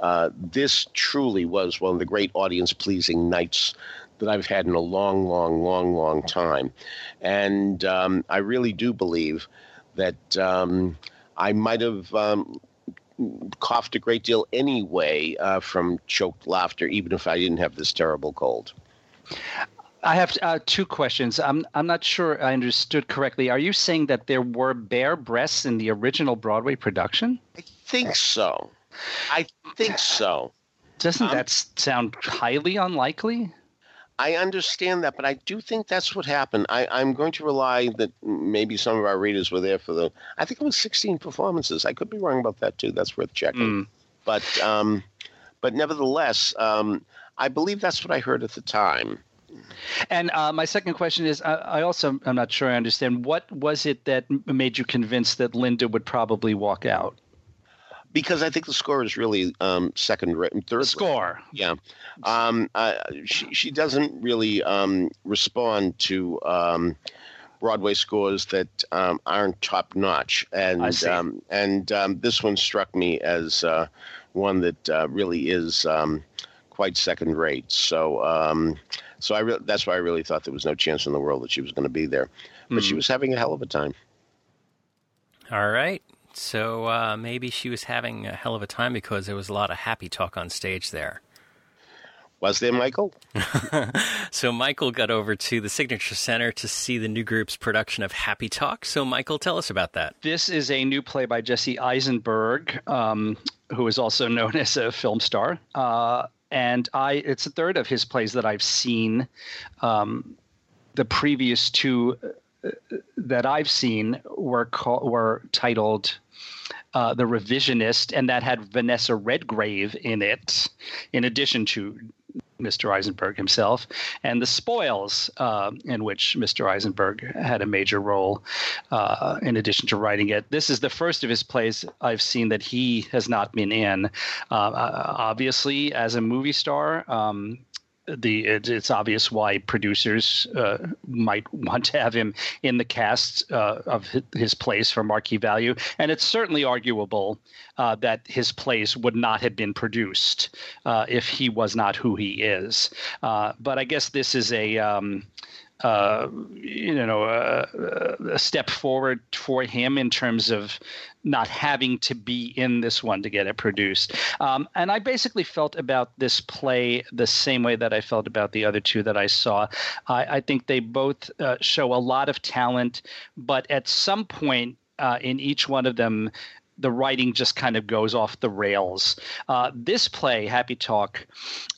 Uh, this truly was one of the great audience-pleasing nights that I've had in a long, long, long, long time, and um, I really do believe that um, I might have. Um, coughed a great deal anyway uh, from choked laughter, even if I didn't have this terrible cold. I have uh, two questions. I'm I'm not sure I understood correctly. Are you saying that there were bare breasts in the original Broadway production? I think so. I think so. Doesn't um, that sound highly unlikely? I understand that, but I do think that's what happened. I, I'm going to rely that maybe some of our readers were there for the. I think it was 16 performances. I could be wrong about that too. That's worth checking. Mm. But um, but nevertheless, um, I believe that's what I heard at the time. And uh, my second question is, I, I, also I'm not sure I understand. What was it that made you convinced that Linda would probably walk out? Because I think the score is really um, second rate, third. Score, yeah. Um, uh, she she doesn't really um, respond to um, Broadway scores that um, aren't top notch, and um, and this one struck me as uh, one that uh, really is quite second rate. So so I re- that's why I really thought there was no chance in the world that she was going to be there. But mm. she hmm. was having a hell of a time. All right. So uh, maybe she was having a hell of a time because there was a lot of happy talk on stage there. Was there, Michael? so Michael got over to the Signature Center to see the new group's production of Happy Talk. So Michael, tell us about that. This is a new play by Jesse Eisenberg, um, who is also known as a film star. Uh, and I it's a third of his plays that I've seen. Um, the previous two uh, that I've seen were call, were titled uh, "The Revisionist," and that had Vanessa Redgrave in it, in addition to Mr. Eisenberg himself, and The Spoils, uh, in which Mr. Eisenberg had a major role uh, in addition to writing it. This is the first of his plays I've seen that he has not been in. Uh, uh obviously, as a movie star, um, the it, it's obvious why producers uh, might want to have him in the cast uh, of his plays for marquee value, and it's certainly arguable uh, that his plays would not have been produced uh, if he was not who he is. Uh, but I guess this is a um, uh, you know, a, a, step forward for him in terms of not having to be in this one to get it produced. Um, and I basically felt about this play the same way that I felt about the other two that I saw. I, I think they both uh, show a lot of talent, but at some point, uh, in each one of them, the writing just kind of goes off the rails. Uh, this play, Happy Talk,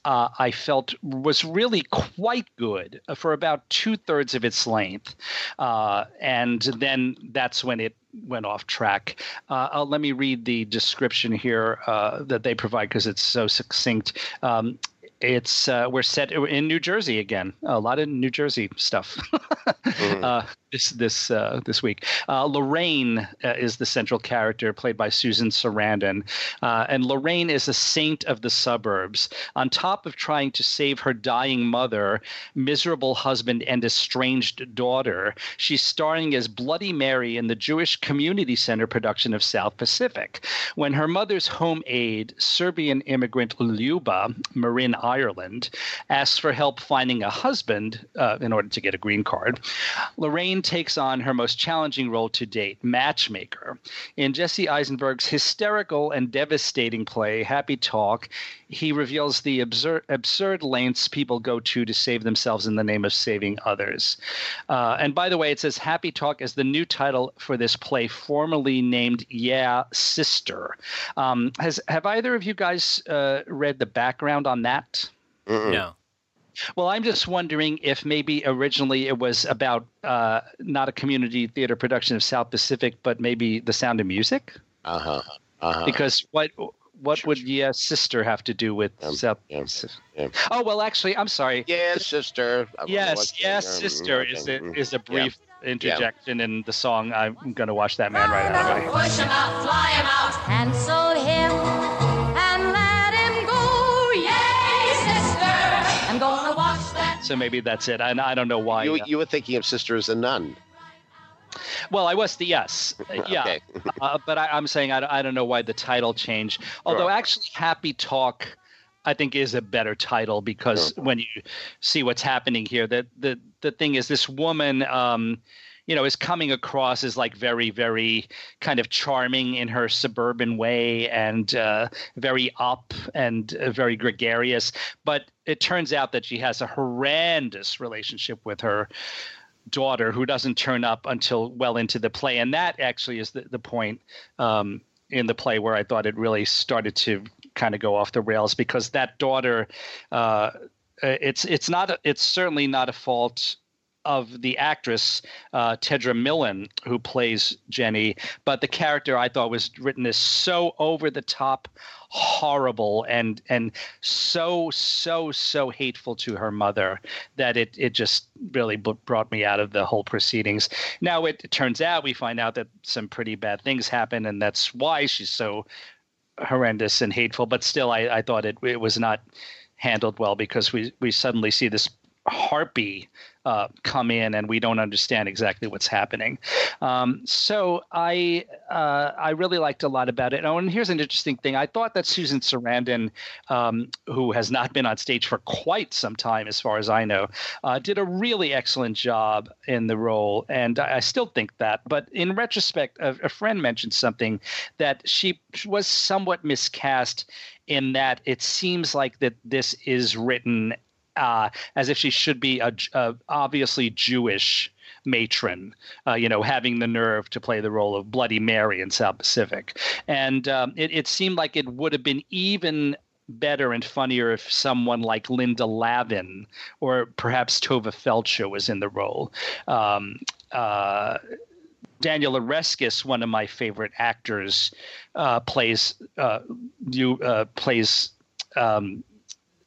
uh, I felt was really quite good for about two thirds of its length, uh, and then that's when it went off track. Uh, let me read the description here uh, that they provide because it's so succinct. Um, it's uh, we're set in New Jersey again. A lot of New Jersey stuff mm. This this uh, this week. Uh, Lorraine uh, is the central character, played by Susan Sarandon, uh, and Lorraine is a saint of the suburbs. On top of trying to save her dying mother, miserable husband, and estranged daughter, she's starring as Bloody Mary in the Jewish Community Center production of South Pacific. When her mother's home aide, Serbian immigrant Ljuba Marin Ireland, asks for help finding a husband uh, in order to get a green card. Lorraine takes on her most challenging role to date, matchmaker. In Jesse Eisenberg's hysterical and devastating play, Happy Talk, he reveals the absurd, absurd lengths people go to to save themselves in the name of saving others. Uh, and by the way, it says Happy Talk is the new title for this play, formerly named Yeah, Sister. Um, has have either of you guys uh, read the background on that? Mm-mm. No. Well, I'm just wondering if maybe originally it was about uh, not a community theater production of South Pacific, but maybe The Sound of Music. Uh huh. Uh-huh. Because what what Sure, would sure. yeah sister have to do with Um, South? yeah, yeah. Oh well, actually, I'm sorry. Yes, sister. I don't Yes, what- yes, um, sister okay, is a, mm, is a yeah. brief interjection in the song. I'm going to watch that man right out of my Push him out, fly him out. Cancel him So maybe that's it. And I don't know why. You, uh, you were thinking of sister as a nun. well, I was the yes. Yeah. Okay. uh, but I, I'm saying I, don't- I don't know why the title changed. Although Sure. actually, Happy Talk, I think is a better title because when you see what's happening here, that the the thing is this woman. Um, you know, is coming across as like very, very kind of charming in her suburban way and uh, very up and uh, very gregarious. But it turns out that she has a horrendous relationship with her daughter who doesn't turn up until well into the play. And that actually is the, the point um, in the play where I thought it really started to kind of go off the rails because that daughter, uh, it's it's not it's certainly not a fault of the actress uh, Tedra Millan who plays Jenny, but the character I thought was written as so over the top, horrible, and and so so so hateful to her mother that it it just really b- brought me out of the whole proceedings. Now it, it turns out we find out that some pretty bad things happen, and that's why she's so horrendous and hateful. But still, I, I thought it it was not handled well because we we suddenly see this harpy uh, come in and we don't understand exactly what's happening. Um, so I uh, I really liked a lot about it. Oh, and here's an interesting thing. I thought that Susan Sarandon, um, who has not been on stage for quite some time, as far as I know, uh, did a really excellent job in the role, and I, I still think that. But in retrospect, a, a friend mentioned something that she was somewhat miscast in that it seems like that this is written uh, as if she should be a, a obviously Jewish matron, uh, you know, having the nerve to play the role of Bloody Mary in South Pacific. And um, it, it seemed like it would have been even better and funnier if someone like Linda Lavin or perhaps Tovah Feldshuh was in the role. Um, uh, Daniel Oreskes, one of my favorite actors, uh, plays uh, you uh, plays um,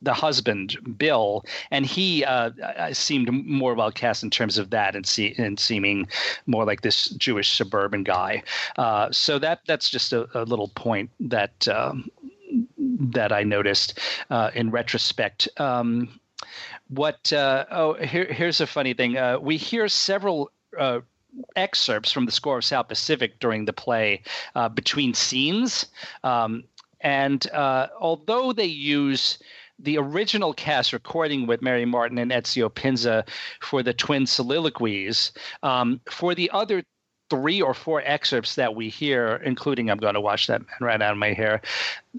the husband Bill, and he uh, seemed more well cast in terms of that and see and seeming more like this Jewish suburban guy. Uh, so that that's just a, a little point that um, that I noticed uh, in retrospect. Um, what? Uh, oh, here, here's a funny thing. Uh, we hear several. Uh, excerpts from the score of South Pacific during the play uh, between scenes. Um, and uh, although they use the original cast recording with Mary Martin and Ezio Pinza for the twin soliloquies, um, for the other three or four excerpts that we hear, including I'm going to wash that man right out of my hair,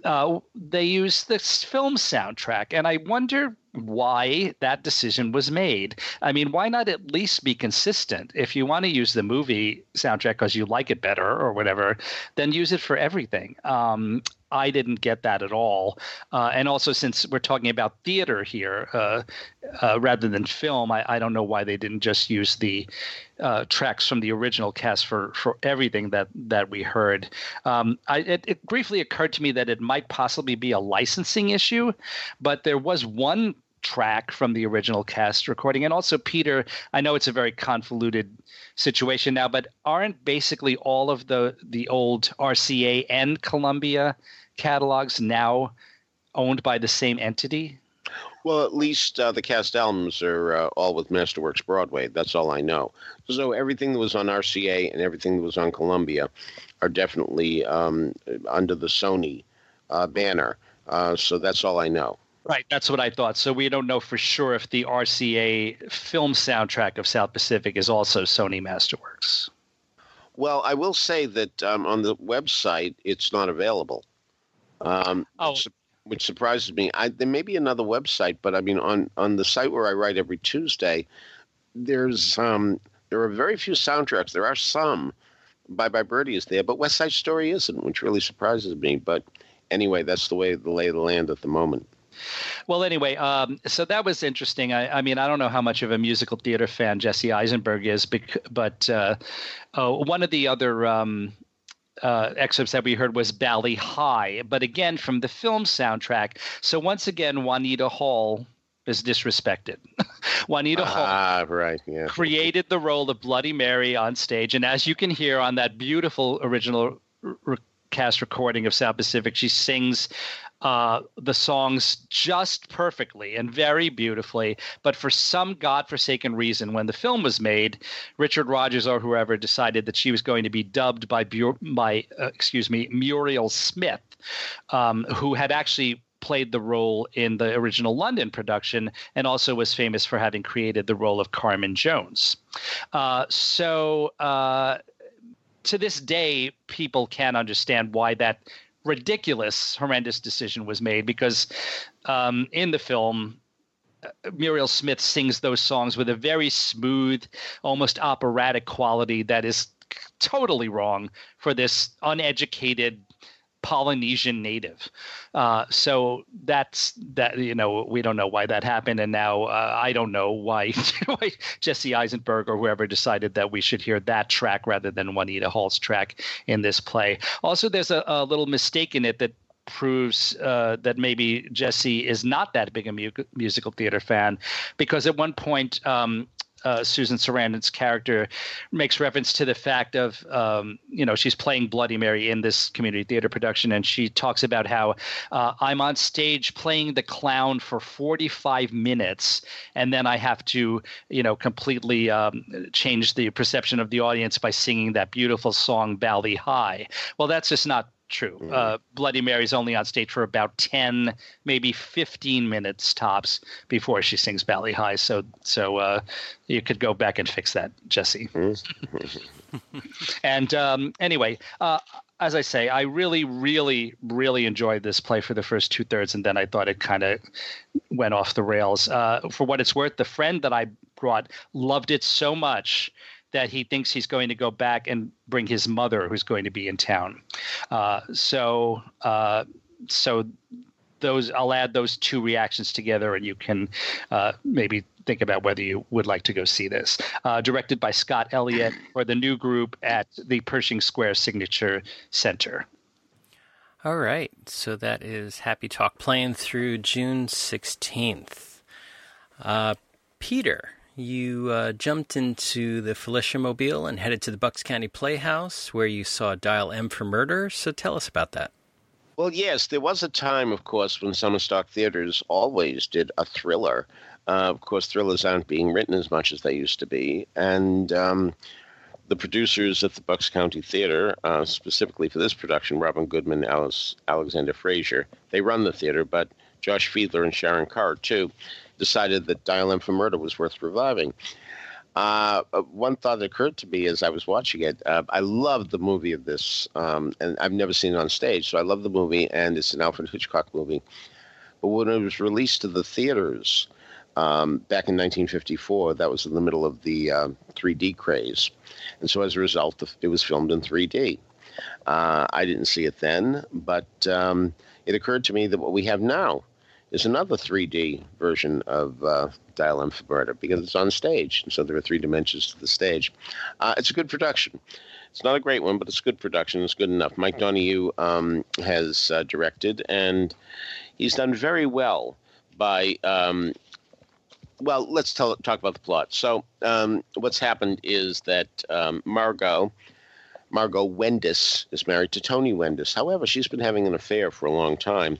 uh, they use this film soundtrack. And I wonder why that decision was made. I mean, why not at least be consistent? If you want to use the movie soundtrack because you like it better or whatever, then use it for everything. Um, I didn't get that at all. Uh, and also, since we're talking about theater here uh, uh, rather than film, I, I, don't know why they didn't just use the uh, tracks from the original cast for, for everything that, that we heard. Um, I, it, it briefly occurred to me that it might possibly be a licensing issue, but there was one track from the original cast recording. And also, Peter, I know it's a very convoluted situation now, but aren't basically all of the the old RCA and Columbia catalogs now owned by the same entity? Well, at least uh, the cast albums are uh, all with Masterworks Broadway. That's all I know. So everything that was on RCA and everything that was on Columbia are definitely um, under the Sony uh, banner. Uh, so that's all I know. Right, that's what I thought. So we don't know for sure if the RCA film soundtrack of South Pacific is also Sony Masterworks. Well, I will say that um, on the website it's not available. Um, oh. which, which surprises me. I, there may be another website, but I mean, on on the site where I write every Tuesday, there's um, there are very few soundtracks. There are some. Bye Bye Birdie is there, but West Side Story isn't, which really surprises me. But anyway, that's the way the lay of the land at the moment. Well, anyway, um, so that was interesting. I, I, mean, I don't know how much of a musical theater fan Jesse Eisenberg is, but uh, uh, one of the other um, uh, excerpts that we heard was Bali Ha'i, but again from the film soundtrack. So once again, Juanita Hall is disrespected. Juanita Hall Ah, right. Yeah. created the role of Bloody Mary on stage, and as you can hear on that beautiful original r- cast recording of South Pacific, she sings uh, the songs just perfectly and very beautifully. But for some godforsaken reason, when the film was made, Richard Rodgers or whoever decided that she was going to be dubbed by by uh, excuse me Muriel Smith, um, who had actually played the role in the original London production and also was famous for having created the role of Carmen Jones. Uh, so. Uh, to this day, people can't understand why that ridiculous, horrendous decision was made because um, in the film, uh, Muriel Smith sings those songs with a very smooth, almost operatic quality that is totally wrong for this uneducated Polynesian native. Uh, so that's that. You know, we don't know why that happened, and now uh, I don't know why, why Jesse Eisenberg or whoever decided that we should hear that track rather than Juanita Hall's track in this play. Also, there's a, a little mistake in it that proves uh, that maybe Jesse is not that big a mu- musical theater fan, because at one point. Um, uh, Susan Sarandon's character makes reference to the fact of, um, you know, she's playing Bloody Mary in this community theater production, and she talks about how uh, I'm on stage playing the clown for 45 minutes, and then I have to, you know, completely um, change the perception of the audience by singing that beautiful song Bali Ha'i. Well, that's just not true. Mm-hmm. Uh, Bloody Mary's only on stage for about 10, maybe 15 minutes tops before she sings Bali Ha'i. So, so uh, you could go back and fix that, Jesse. and um, anyway, uh, as I say, I really, really, really enjoyed this play for the first two thirds, and then I thought it kind of went off the rails. Uh, for what it's worth, the friend that I brought loved it so much that he thinks he's going to go back and bring his mother, who's going to be in town. Uh, so, uh, so those I'll add those two reactions together, and you can uh, maybe think about whether you would like to go see this. Uh, directed by Scott Elliott for the new group at the Pershing Square Signature Center. All right, so that is Happy Talk playing through June 16th. Uh, Peter, you uh, jumped into the Filichia Mobile and headed to the Bucks County Playhouse where you saw Dial M for Murder. So tell us about that. Well, yes, there was a time, of course, when Summerstock Theaters always did a thriller. Uh, of course, thrillers aren't being written as much as they used to be, and um, the producers at the Bucks County Theater, uh, specifically for this production, Robin Goodman, Alice, Alexander Fraser, they run the theater, but Josh Fiedler and Sharon Carr, too, decided that Dial M for Murder was worth reviving. Uh, one thought that occurred to me as I was watching it, uh, I love the movie of this, um, and I've never seen it on stage, so I love the movie, and it's an Alfred Hitchcock movie. But when it was released to the theaters um, back in 1954, that was in the middle of the uh, 3D craze, and so as a result, it was filmed in 3D. Uh, I didn't see it then, but um, it occurred to me that what we have now is another 3D version of uh, Dial M for Murder because it's on stage, and so there are three dimensions to the stage. Uh, it's a good production. It's not a great one, but it's good production. It's good enough. Mike Donahue um, has uh, directed, and he's done very well by. Um, well, let's tell, talk about the plot. So, um, what's happened is that um, Margot, Margot Wendice, is married to Tony Wendice. However, she's been having an affair for a long time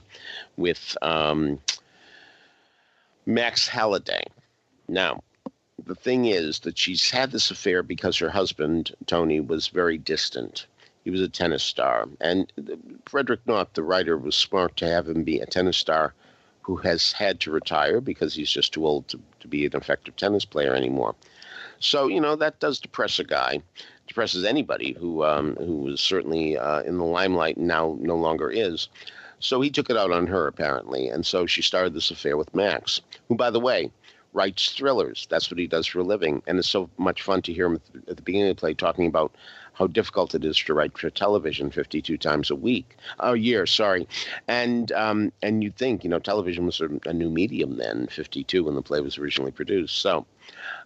with um, Max Halliday. Now, the thing is that she's had this affair because her husband, Tony, was very distant. He was a tennis star. And Frederick Knott, the writer, was smart to have him be a tennis star who has had to retire because he's just too old to, to be an effective tennis player anymore. So, you know, that does depress a guy. Depresses anybody who um, who was certainly uh, in the limelight and now no longer is. So he took it out on her, apparently. And so she started this affair with Max, who, by the way, writes thrillers. That's what he does for a living. And it's so much fun to hear him at the beginning of the play talking about how difficult it is to write for television 52 times a week, a year, sorry. And um, and you'd think, you know, television was a, new medium then, 52, when the play was originally produced. So,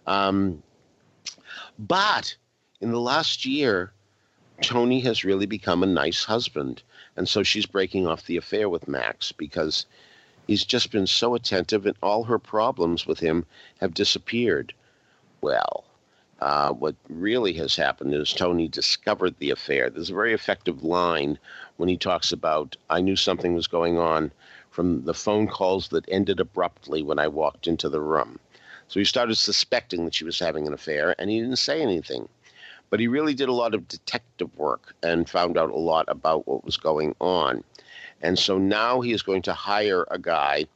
um, but in the last year, Tony has really become a nice husband. And so she's breaking off the affair with Max because he's just been so attentive and all her problems with him have disappeared. Well, uh, what really has happened is Tony discovered the affair. There's a very effective line when he talks about, I knew something was going on from the phone calls that ended abruptly when I walked into the room. So he started suspecting that she was having an affair, and he didn't say anything. But he really did a lot of detective work and found out a lot about what was going on. And so now he is going to hire a guy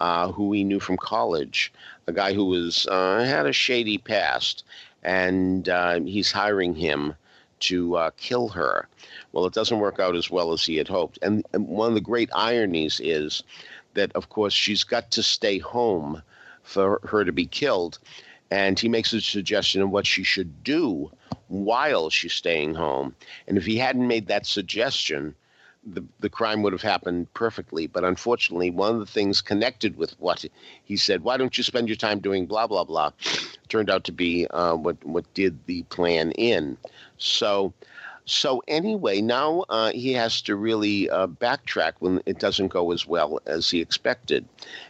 uh, who he knew from college, a guy who was uh, had a shady past, and uh, he's hiring him to uh, kill her. Well, it doesn't work out as well as he had hoped. And, and one of the great ironies is that, of course, she's got to stay home for her to be killed. And he makes a suggestion of what she should do while she's staying home. And if he hadn't made that suggestion, the, the crime would have happened perfectly. But unfortunately, one of the things connected with what he said, why don't you spend your time doing blah, blah, blah, turned out to be uh, what, what did the plan in. So, so anyway, now uh, he has to really uh, backtrack when it doesn't go as well as he expected,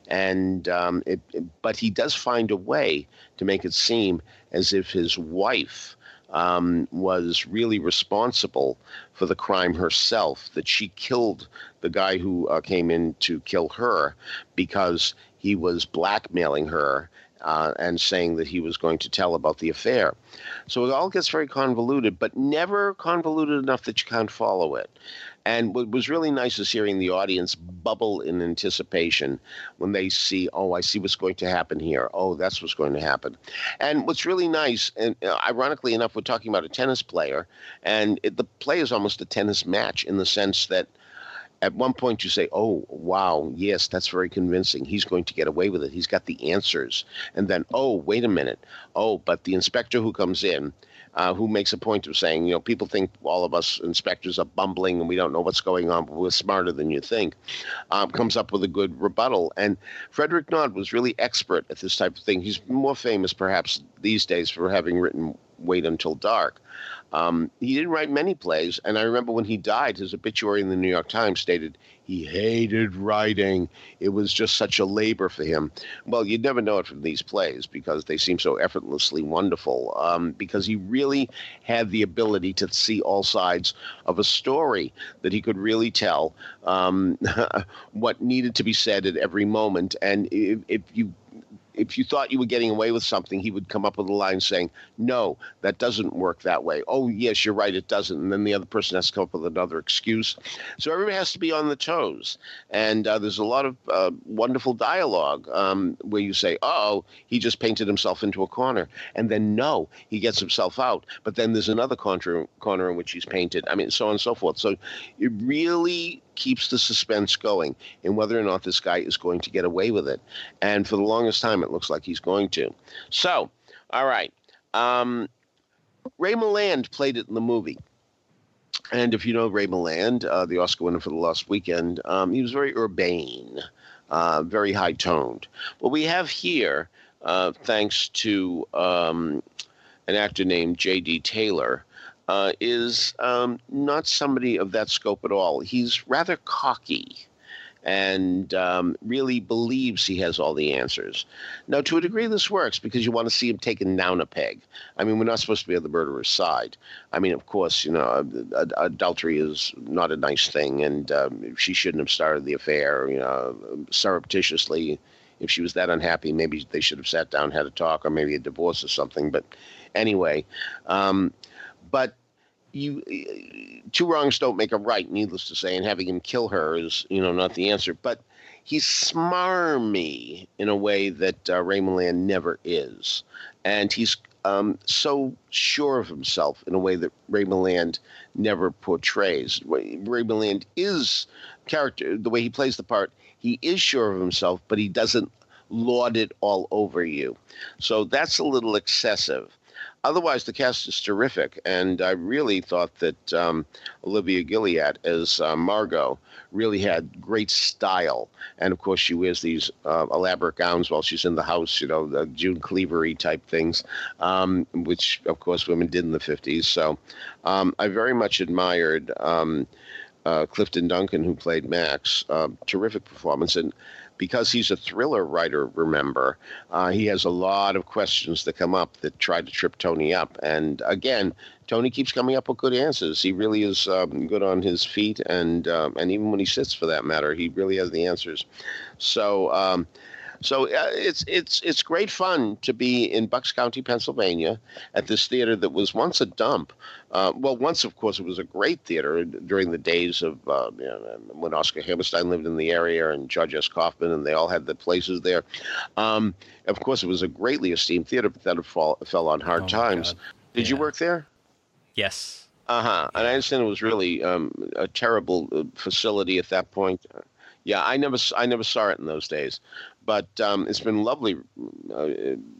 and um, it, it, but he does find a way to make it seem as if his wife um, was really responsible for the crime herself, that she killed the guy who uh, came in to kill her because he was blackmailing her uh, and saying that he was going to tell about the affair. So it all gets very convoluted, but never convoluted enough that you can't follow it. And what was really nice is hearing the audience bubble in anticipation when they see, oh, I see what's going to happen here. Oh, that's what's going to happen. And what's really nice, and uh, ironically enough, we're talking about a tennis player, and it, the play is almost a tennis match in the sense that at one point you say, "Oh, wow, yes, that's very convincing. He's going to get away with it. He's got the answers." And then, "Oh, wait a minute. Oh, but the inspector who comes in, uh, who makes a point of saying, you know, people think all of us inspectors are bumbling and we don't know what's going on, but we're smarter than you think," um, comes up with a good rebuttal. And Frederick Knott was really expert at this type of thing. He's more famous, perhaps, these days for having written "Wait Until Dark." Um, he didn't write many plays, and I remember when he died, his obituary in the New York Times stated he hated writing. It was just such a labor for him. Well, you'd never know it from these plays because they seem so effortlessly wonderful. Um, because he really had the ability to see all sides of a story that he could really tell um, what needed to be said at every moment. And if, if you if you thought you were getting away with something, he would come up with a line saying, "No, that doesn't work that way." Oh, yes, you're right, it doesn't. And then the other person has to come up with another excuse. So everybody has to be on the toes. And uh, there's a lot of uh, wonderful dialogue um, where you say, "Oh, he just painted himself into a corner," and then no, he gets himself out. But then there's another corner corner in which he's painted. I mean, so on and so forth. So it really keeps the suspense going in whether or not this guy is going to get away with it. And for the longest time, it looks like he's going to. So, all right. Um, Ray Milland played it in the movie. And if you know Ray Milland, uh, the Oscar winner for the Lost Weekend, um, he was very urbane, uh, very high toned. What we have here, uh, thanks to um, an actor named J.D. Taylor, uh, is um, not somebody of that scope at all. He's rather cocky and um, really believes he has all the answers. Now, to a degree, this works because you want to see him taken down a peg. I mean, we're not supposed to be on the murderer's side. I mean, of course, you know, adultery is not a nice thing, and um, she shouldn't have started the affair, you know, surreptitiously. If she was that unhappy, maybe they should have sat down, had a talk, or maybe a divorce or something. But anyway, um, but you two wrongs don't make a right, needless to say, and having him kill her is, you know, not the answer. But he's smarmy in a way that uh, Ray Milland never is, and he's um, so sure of himself in a way that Ray Milland never portrays. Ray Milland is character the way he plays the part. He is sure of himself, but he doesn't laud it all over you. So that's a little excessive. Otherwise, the cast is terrific, and I really thought that um, Olivia Gilliatt as uh, Margot really had great style. And of course, she wears these uh, elaborate gowns while she's in the house, you know, the June Cleavery type things, um, which of course women did in the 50s. So um, I very much admired um, uh, Clifton Duncan, who played Max. Uh, terrific performance. And because he's a thriller writer, remember, uh, he has a lot of questions that come up that try to trip Tony up. And again, Tony keeps coming up with good answers. He really is um, good on his feet, and um, and even when he sits, for that matter, he really has the answers. So. Um, so uh, it's it's it's great fun to be in Bucks County, Pennsylvania, at this theater that was once a dump. Uh, well, once of course it was a great theater during the days of uh, you know, when Oscar Hammerstein lived in the area and George S. Kaufman, and they all had the places there. Um, of course, it was a greatly esteemed theater, but that fall, fell on hard Oh, times. God. Did you work there? Yes. Uh huh. And I understand it was really um, a terrible uh, facility at that point. Yeah, I never, I never saw it in those days, but um, it's been lovely, uh,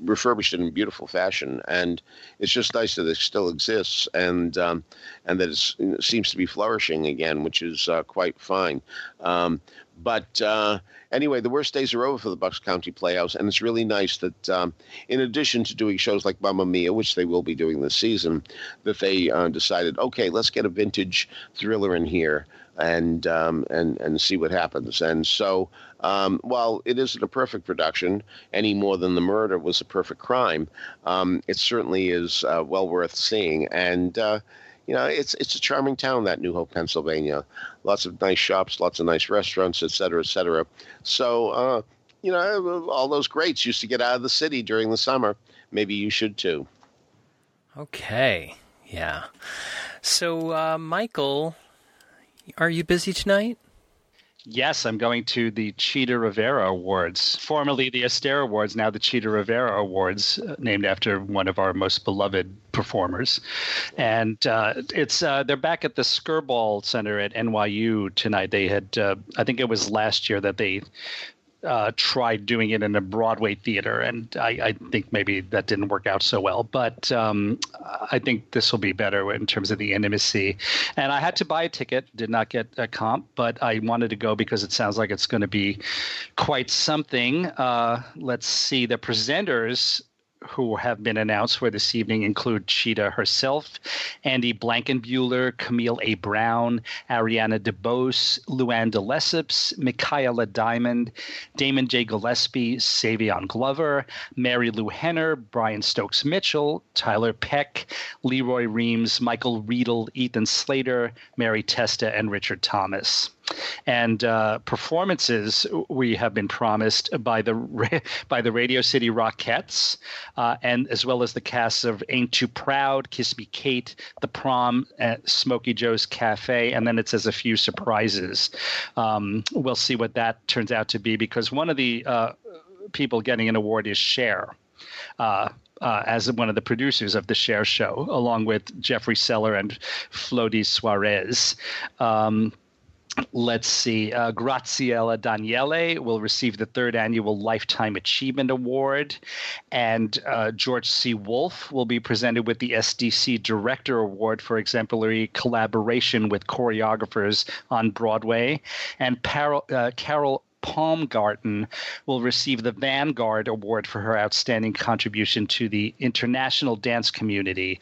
refurbished in beautiful fashion, and it's just nice that it still exists and um, and that it seems to be flourishing again, which is uh, quite fine. Um, but uh, anyway, the worst days are over for the Bucks County Playhouse, and it's really nice that, um, in addition to doing shows like Mamma Mia, which they will be doing this season, that they uh, decided, okay, let's get a vintage thriller in here and um, and and see what happens. And so, um, while it isn't a perfect production any more than The Murder was a perfect crime, um, it certainly is uh, well worth seeing. And uh, you know, it's it's a charming town, that New Hope, Pennsylvania. Lots of nice shops, lots of nice restaurants, et cetera, et cetera. So, uh, you know, all those greats used to get out of the city during the summer. Maybe you should too. Okay. Yeah. So, uh, Michael, are you busy tonight? Yes, I'm going to the Chita Rivera Awards, formerly the Astaire Awards, now the Chita Rivera Awards, uh, named after one of our most beloved performers. And uh, it's uh, they're back at the Skirball Center at NYU tonight. They had, uh, I think it was last year that they uh, tried doing it in a Broadway theater, and I, I think maybe that didn't work out so well. But um, I think this will be better in terms of the intimacy. And I had to buy a ticket, did not get a comp, but I wanted to go because it sounds like it's going to be quite something. Uh, let's see, the presenters who have been announced for this evening include Chita herself, Andy Blankenbuehler, Camille A. Brown, Ariana DeBose, Luann de Lesseps, Michaela Diamond, Damon J. Gillespie, Savion Glover, Marilu Henner, Brian Stokes Mitchell, Tiler Peck, Lee Roy Reams, Michael Riedel, Ethan Slater, Mary Testa, and Richard Thomas and uh, performances we have been promised by the by the Radio City Rockettes, uh, and as well as the casts of Ain't Too Proud, Kiss Me Kate, The Prom, at Smokey Joe's Cafe, and then it says a few surprises. Um, we'll see what that turns out to be because one of the uh, people getting an award is Cher. Uh, uh, as one of the producers of the Cher Show, along with Jeffrey Seller and Flody Suarez. Um, Let's see. Uh, Graciela Daniele will receive the third annual Lifetime Achievement Award. And uh, George C. Wolfe will be presented with the SDC Director Award for exemplary collaboration with choreographers on Broadway. And Parol, uh, Carol Paumgarten will receive the Vanguard Award for her outstanding contribution to the international dance community,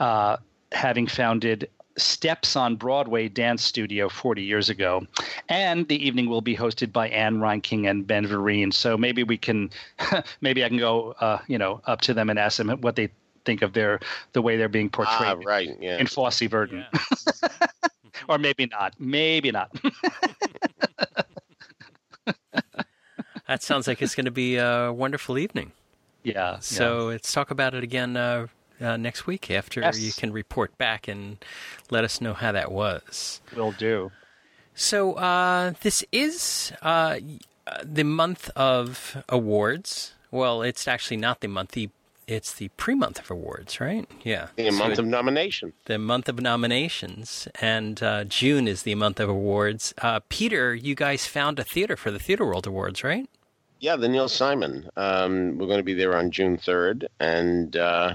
uh, having founded Steps on Broadway Dance Studio 40 years ago. And the evening will be hosted by Ann Reinking and Ben Vereen. So maybe we can, maybe I can go, uh, you know, up to them and ask them what they think of their the way they're being portrayed Ah, right. Yeah. in Fosse Verdon. or maybe not. Maybe not. That sounds like it's going to be a wonderful evening. yeah. So let's talk about it again uh, uh, next week after Yes. you can report back and let us know how that was. yeah, will do. So uh, this is uh, uh, the month of awards. Well, it's actually not the month. The it's the pre-month of awards, right? Yeah, the So month it- of nomination. the month of nominations, and uh, June is the month of awards. Uh, Peter, you guys found a theater for the Theater World Awards, right? Yeah, the Neil Simon. Um, we're going to be there on June 3rd. And uh,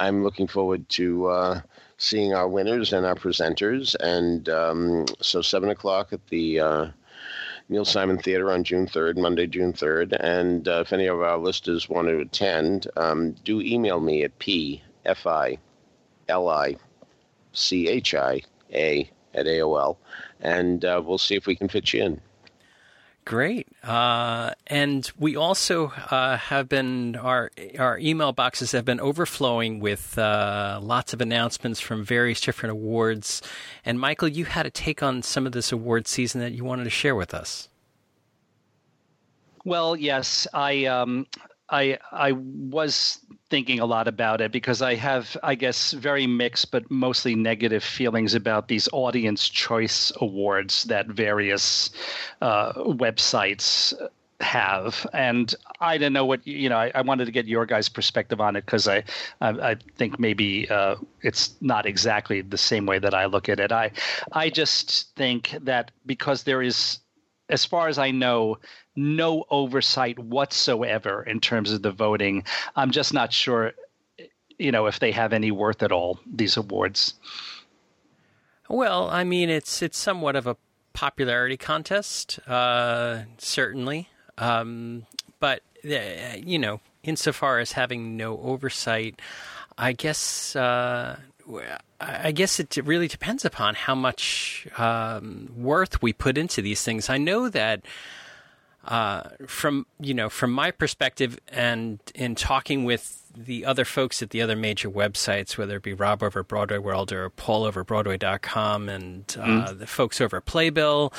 I'm looking forward to uh, seeing our winners and our presenters. And um, so, 7 o'clock at the uh, Neil Simon Theater on June 3rd, Monday, June 3rd. And uh, if any of our listeners want to attend, um, do email me at pfilichia at AOL, and uh, we'll see if we can fit you in. Great. Uh, and we also uh, have been, our, our email boxes have been overflowing with uh, lots of announcements from various different awards. And Michael, you had a take on some of this award season that you wanted to share with us. Well, yes, I um, I I was thinking a lot about it because I have, I guess, very mixed but mostly negative feelings about these audience choice awards that various uh, websites have. And i don't know what you know i, I wanted to get your guys perspective on it because I, I, I think maybe uh, it's not exactly the same way that i look at it. I i just think that because there is as far as i know no oversight whatsoever in terms of the voting. I'm just not sure, you know, if they have any worth at all. These awards. Well, I mean, it's it's somewhat of a popularity contest, uh, certainly, um, but uh, you know, insofar as having no oversight, I guess. Uh, I guess it really depends upon how much um, worth we put into these things. I know that uh, from you know from my perspective and in talking with the other folks at the other major websites, whether it be Rob over Broadway World or Paul over Broadway.com and uh, mm. the folks over Playbill,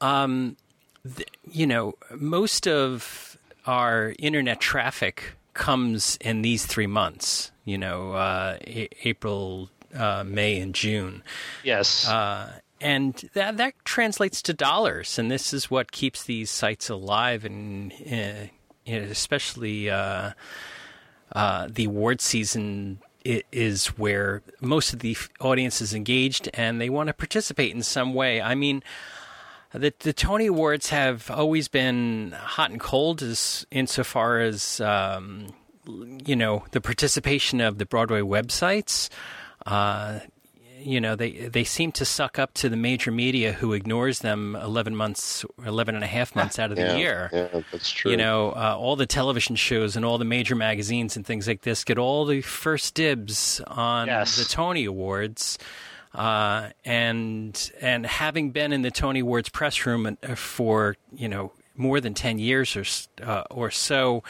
um, the, you know, most of our internet traffic comes in these three months. You know, uh, a- April, uh, May, and June. Yes. And that that translates to dollars, and this is what keeps these sites alive, and uh, especially uh, uh, the award season is where most of the audience is engaged and they want to participate in some way. I mean. The, the Tony Awards have always been hot and cold as insofar as um, you know the participation of the Broadway websites. Uh, you know they they seem to suck up to the major media who ignores them 11 months 11 and a half months out of yeah, the year yeah that's true you know uh, all the television shows and all the major magazines and things like this get all the first dibs on yes. the tony awards uh, and and having been in the tony awards press room uh, for you know more than 10 years or uh, or so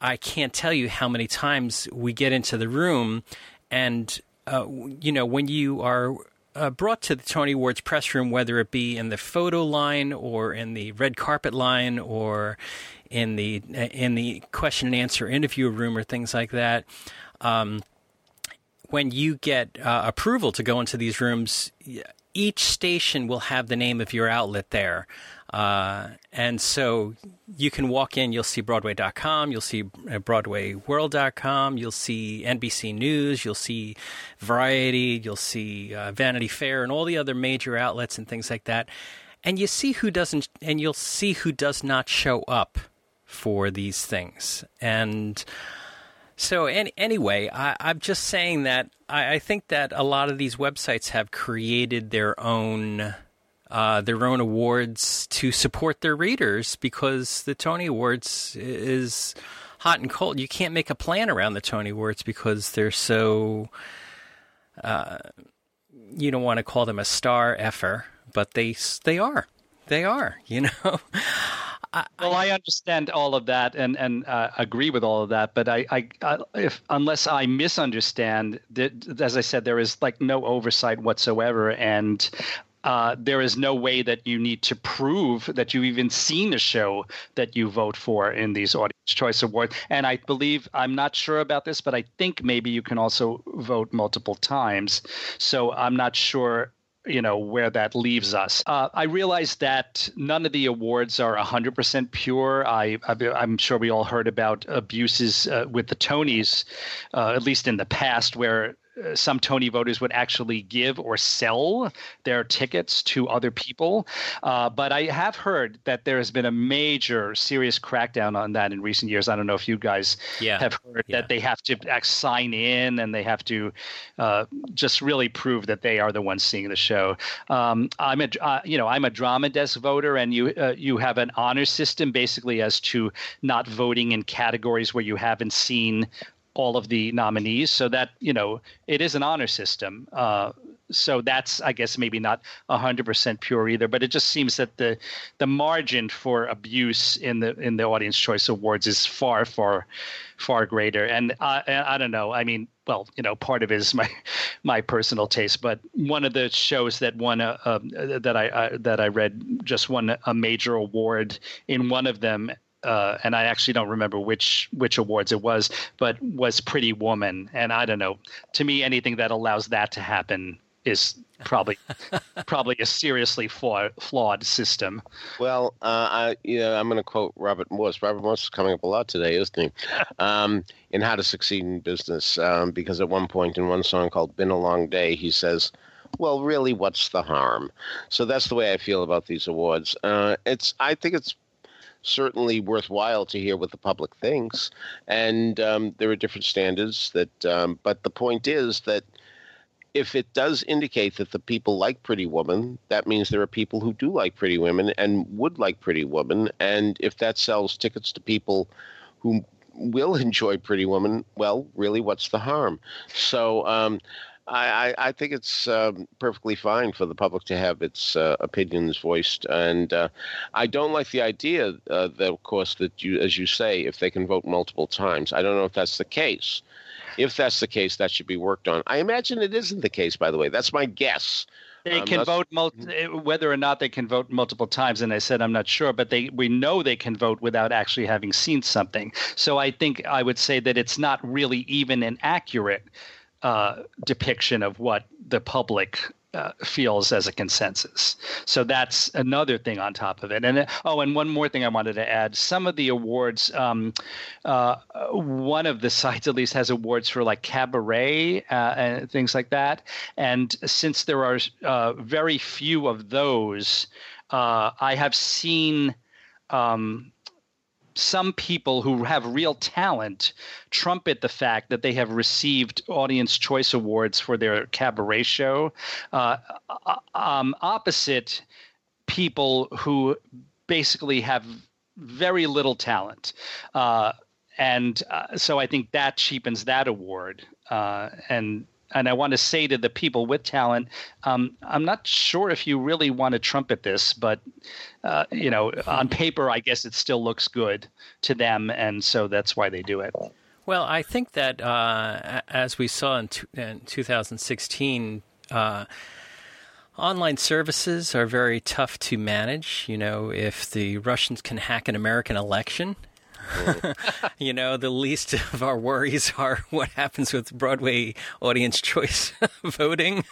I can't tell you how many times we get into the room and uh, you know, when you are uh, brought to the Tony Awards press room, whether it be in the photo line or in the red carpet line or in the in the question and answer interview room or things like that. Um, when you get uh, approval to go into these rooms, each station will have the name of your outlet there. Uh, and so you can walk in, you'll see Broadway.com, you'll see uh, BroadwayWorld.com, you'll see NBC News, you'll see Variety, you'll see uh, Vanity Fair, and all the other major outlets and things like that. And you see who doesn't, and you'll see who does not show up for these things. And so, any, anyway, I, am just saying that I, I think that a lot of these websites have created their own uh, their own awards to support their readers because the Tony Awards is hot and cold. You can't make a plan around the Tony Awards because they're so. Uh, you don't want to call them a star effer, but they they are. They are. You know. I, well, I understand all of that and and uh, agree with all of that, but I, I, I, if unless I misunderstand, that, as I said, there is like no oversight whatsoever, and uh, there is no way that you need to prove that you've even seen a show that you vote for in these Audience Choice Awards. And I believe, I'm not sure about this, but I think maybe you can also vote multiple times. So I'm not sure you know where that leaves us. Uh, I realize that none of the awards are 100% pure. I, I'm sure we all heard about abuses uh, with the Tonys, uh, at least in the past, where some Tony voters would actually give or sell their tickets to other people. Uh, but I have heard that there has been a major, serious crackdown on that in recent years. I don't know if you guys Yeah. have heard Yeah. that they have to sign in and they have to uh, just really prove that they are the ones seeing the show. Um, I'm a, uh, you know, I'm a drama desk voter, and you uh, you have an honor system basically as to not voting in categories where you haven't seen all of the nominees. So that you know, it is an honor system. Uh, so that's, I guess, maybe not hundred percent pure either. But it just seems that the the margin for abuse in the in the Audience Choice Awards is far, far, far greater. And I, I I don't know. I mean, well, you know, part of it is my my personal taste, but one of the shows that won a, a that I, I that I read just won a major award in one of them. Uh, and I actually don't remember which which awards it was, but was Pretty Woman. And I don't know. To me, anything that allows that to happen is probably probably a seriously flawed, flawed system. Well, uh, I, you know, I'm going to quote Robert Morse. Robert Morse is coming up a lot today, isn't he? Um, in How to Succeed in Business, um, because at one point in one song called "Been a Long Day," he says, "Well, really, what's the harm?" So that's the way I feel about these awards. Uh, it's, I think it's certainly worthwhile to hear what the public thinks, and um, there are different standards that. Um, but the point is that if it does indicate that the people like Pretty Woman, that means there are people who do like Pretty Women and would like Pretty Woman. And if that sells tickets to people who will enjoy Pretty Woman, well, really, what's the harm? So um, I, I, I think it's um, perfectly fine for the public to have its uh, opinions voiced. And uh, I don't like the idea uh, that, of course, that you, as you say, if they can vote multiple times. I don't know if that's the case. If that's the case, that should be worked on. I imagine it isn't the case, by the way. That's my guess. They Um, can vote mul- eh, whether or not they can vote multiple times, and I said I'm not sure, but they we know they can vote without actually having seen something. So I think I would say that it's not really even an accurate uh, depiction of what the public uh, feels as a consensus. So that's another thing on top of it. And uh, oh, and one more thing I wanted to add: some of the awards, um, uh, one of the sites at least has awards for like cabaret uh, and things like that. And since there are uh, very few of those, uh, I have seen. Um, some people who have real talent trumpet the fact that they have received audience choice awards for their cabaret show. Uh, um, opposite people who basically have very little talent. Uh, and uh, so i think that cheapens that award uh, and and I want to say to the people with talent, um, I'm not sure if you really want to trumpet this, but uh, you know, on paper, I guess it still looks good to them, and so that's why they do it. Well, I think that uh, as we saw in, t- in 2016, uh, online services are very tough to manage. You know, if the Russians can hack an American election, you know, the least of our worries are what happens with Broadway audience choice voting.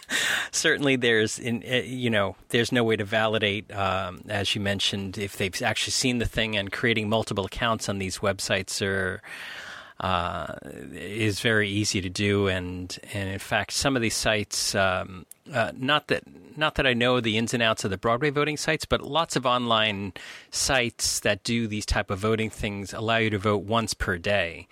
Certainly, there's, in, uh, you know, there's no way to validate, um, as you mentioned, if they've actually seen the thing and creating multiple accounts on these websites are uh, is very easy to do, and and in fact, some of these sites, um, uh, not that not that I know the ins and outs of the Broadway voting sites, but lots of online sites that do these type of voting things allow you to vote once per day.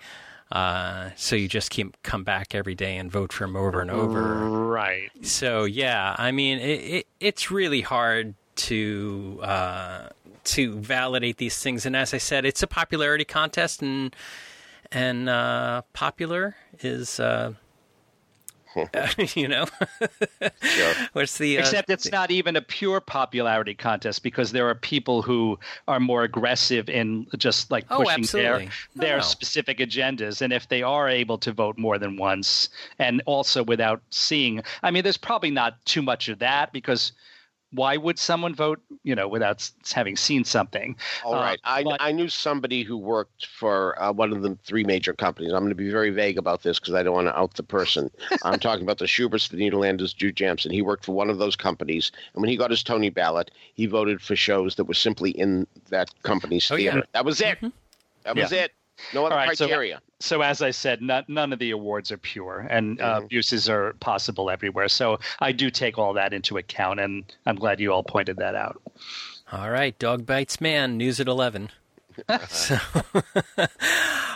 Uh, so you just keep come back every day and vote for them over and over. Right. So yeah, I mean, it, it it's really hard to uh, to validate these things, and as I said, it's a popularity contest, and and uh, popular is. Uh, you know, what's the uh, Except it's not even a pure popularity contest because there are people who are more aggressive in just like Oh, pushing their their no. specific agendas. And if they are able to vote more than once and also without seeing, I mean, there's probably not too much of that because why would someone vote, you know, without having seen something? all right Uh. I, but- I knew somebody who worked for uh, one of the three major companies. I'm going to be very vague about this because I don't want to out the person. I'm talking about the Shuberts, the Nederlanders, Jujamcyn. He worked for one of those companies. And when he got his Tony ballot, he voted for shows that were simply in that company's Oh, yeah. theater. That was it. That was it. No other All right, so- criteria. so as I said, none, none of the awards are pure, and uh, Mhm. abuses are possible everywhere. So I do take all that into account, and I'm glad you all pointed that out. All right, dog bites man. News at eleven. So,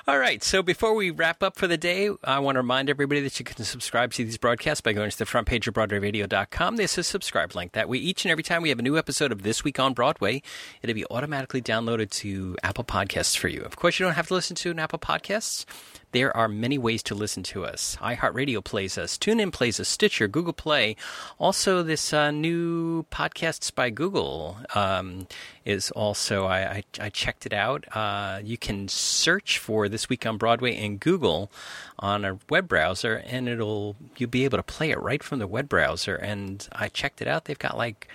all right. So before we wrap up for the day, I want to remind everybody that you can subscribe to these broadcasts by going to the front page of BroadwayRadio.com. There's a subscribe link. That way, each and every time we have a new episode of This Week on Broadway, it'll be automatically downloaded to Apple Podcasts for you. Of course, you don't have to listen to an Apple Podcasts. There are many ways to listen to us. iHeartRadio plays us, TuneIn plays us, Stitcher, Google Play. Also, this uh, new Podcasts by Google um, is also, I, I, I checked it out. Uh, you can search for This Week on Broadway in Google on a web browser, and it'll you'll be able to play it right from the web browser. And I checked it out. They've got like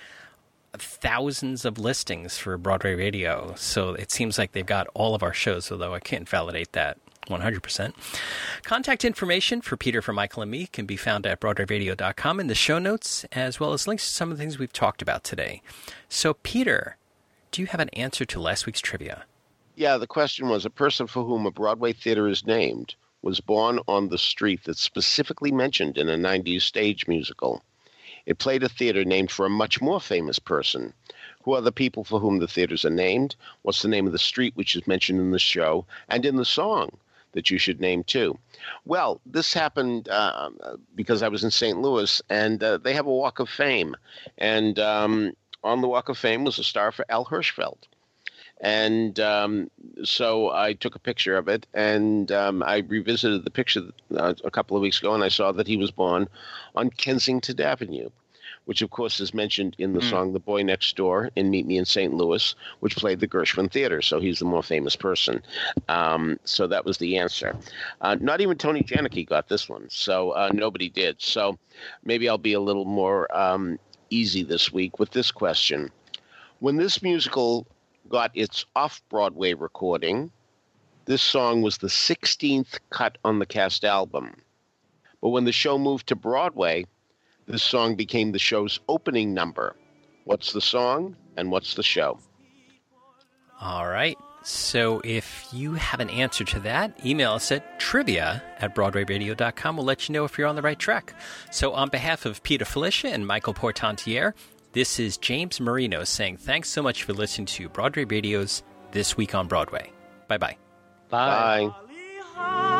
thousands of listings for Broadway Radio. So it seems like they've got all of our shows, although I can't validate that 100%. Contact information for Peter, for Michael, and me can be found at BroadwayRadio.com in the show notes, as well as links to some of the things we've talked about today. So, Peter, do you have an answer to last week's trivia? Yeah, the question was a person for whom a Broadway theater is named was born on the street that's specifically mentioned in a 90s stage musical. It played a theater named for a much more famous person. Who are the people for whom the theaters are named? What's the name of the street which is mentioned in the show and in the song that you should name too? Well, this happened uh, because I was in St. Louis and uh, they have a Walk of Fame. And um, on the Walk of Fame was a star for Al Hirschfeld. And um, so I took a picture of it, and um, I revisited the picture uh, a couple of weeks ago, and I saw that he was born on Kensington Avenue, which of course is mentioned in the Mm. song "The Boy Next Door" in "Meet Me in St. Louis," which played the Gershwin Theater. So he's the more famous person. Um, so that was the answer. Uh, not even Tony Janicki got this one, so uh, nobody did. So maybe I'll be a little more um, easy this week with this question. When this musical got its off Broadway recording, this song was the 16th cut on the cast album. But when the show moved to Broadway, this song became the show's opening number. What's the song and what's the show? All right. So if you have an answer to that, email us at trivia at BroadwayRadio.com. We'll let you know if you're on the right track. So on behalf of Peter Filichia and Michael Portantiere, this is James Marino saying thanks so much for listening to Broadway Radio's This Week on Broadway. Bye bye. Bye. Bye.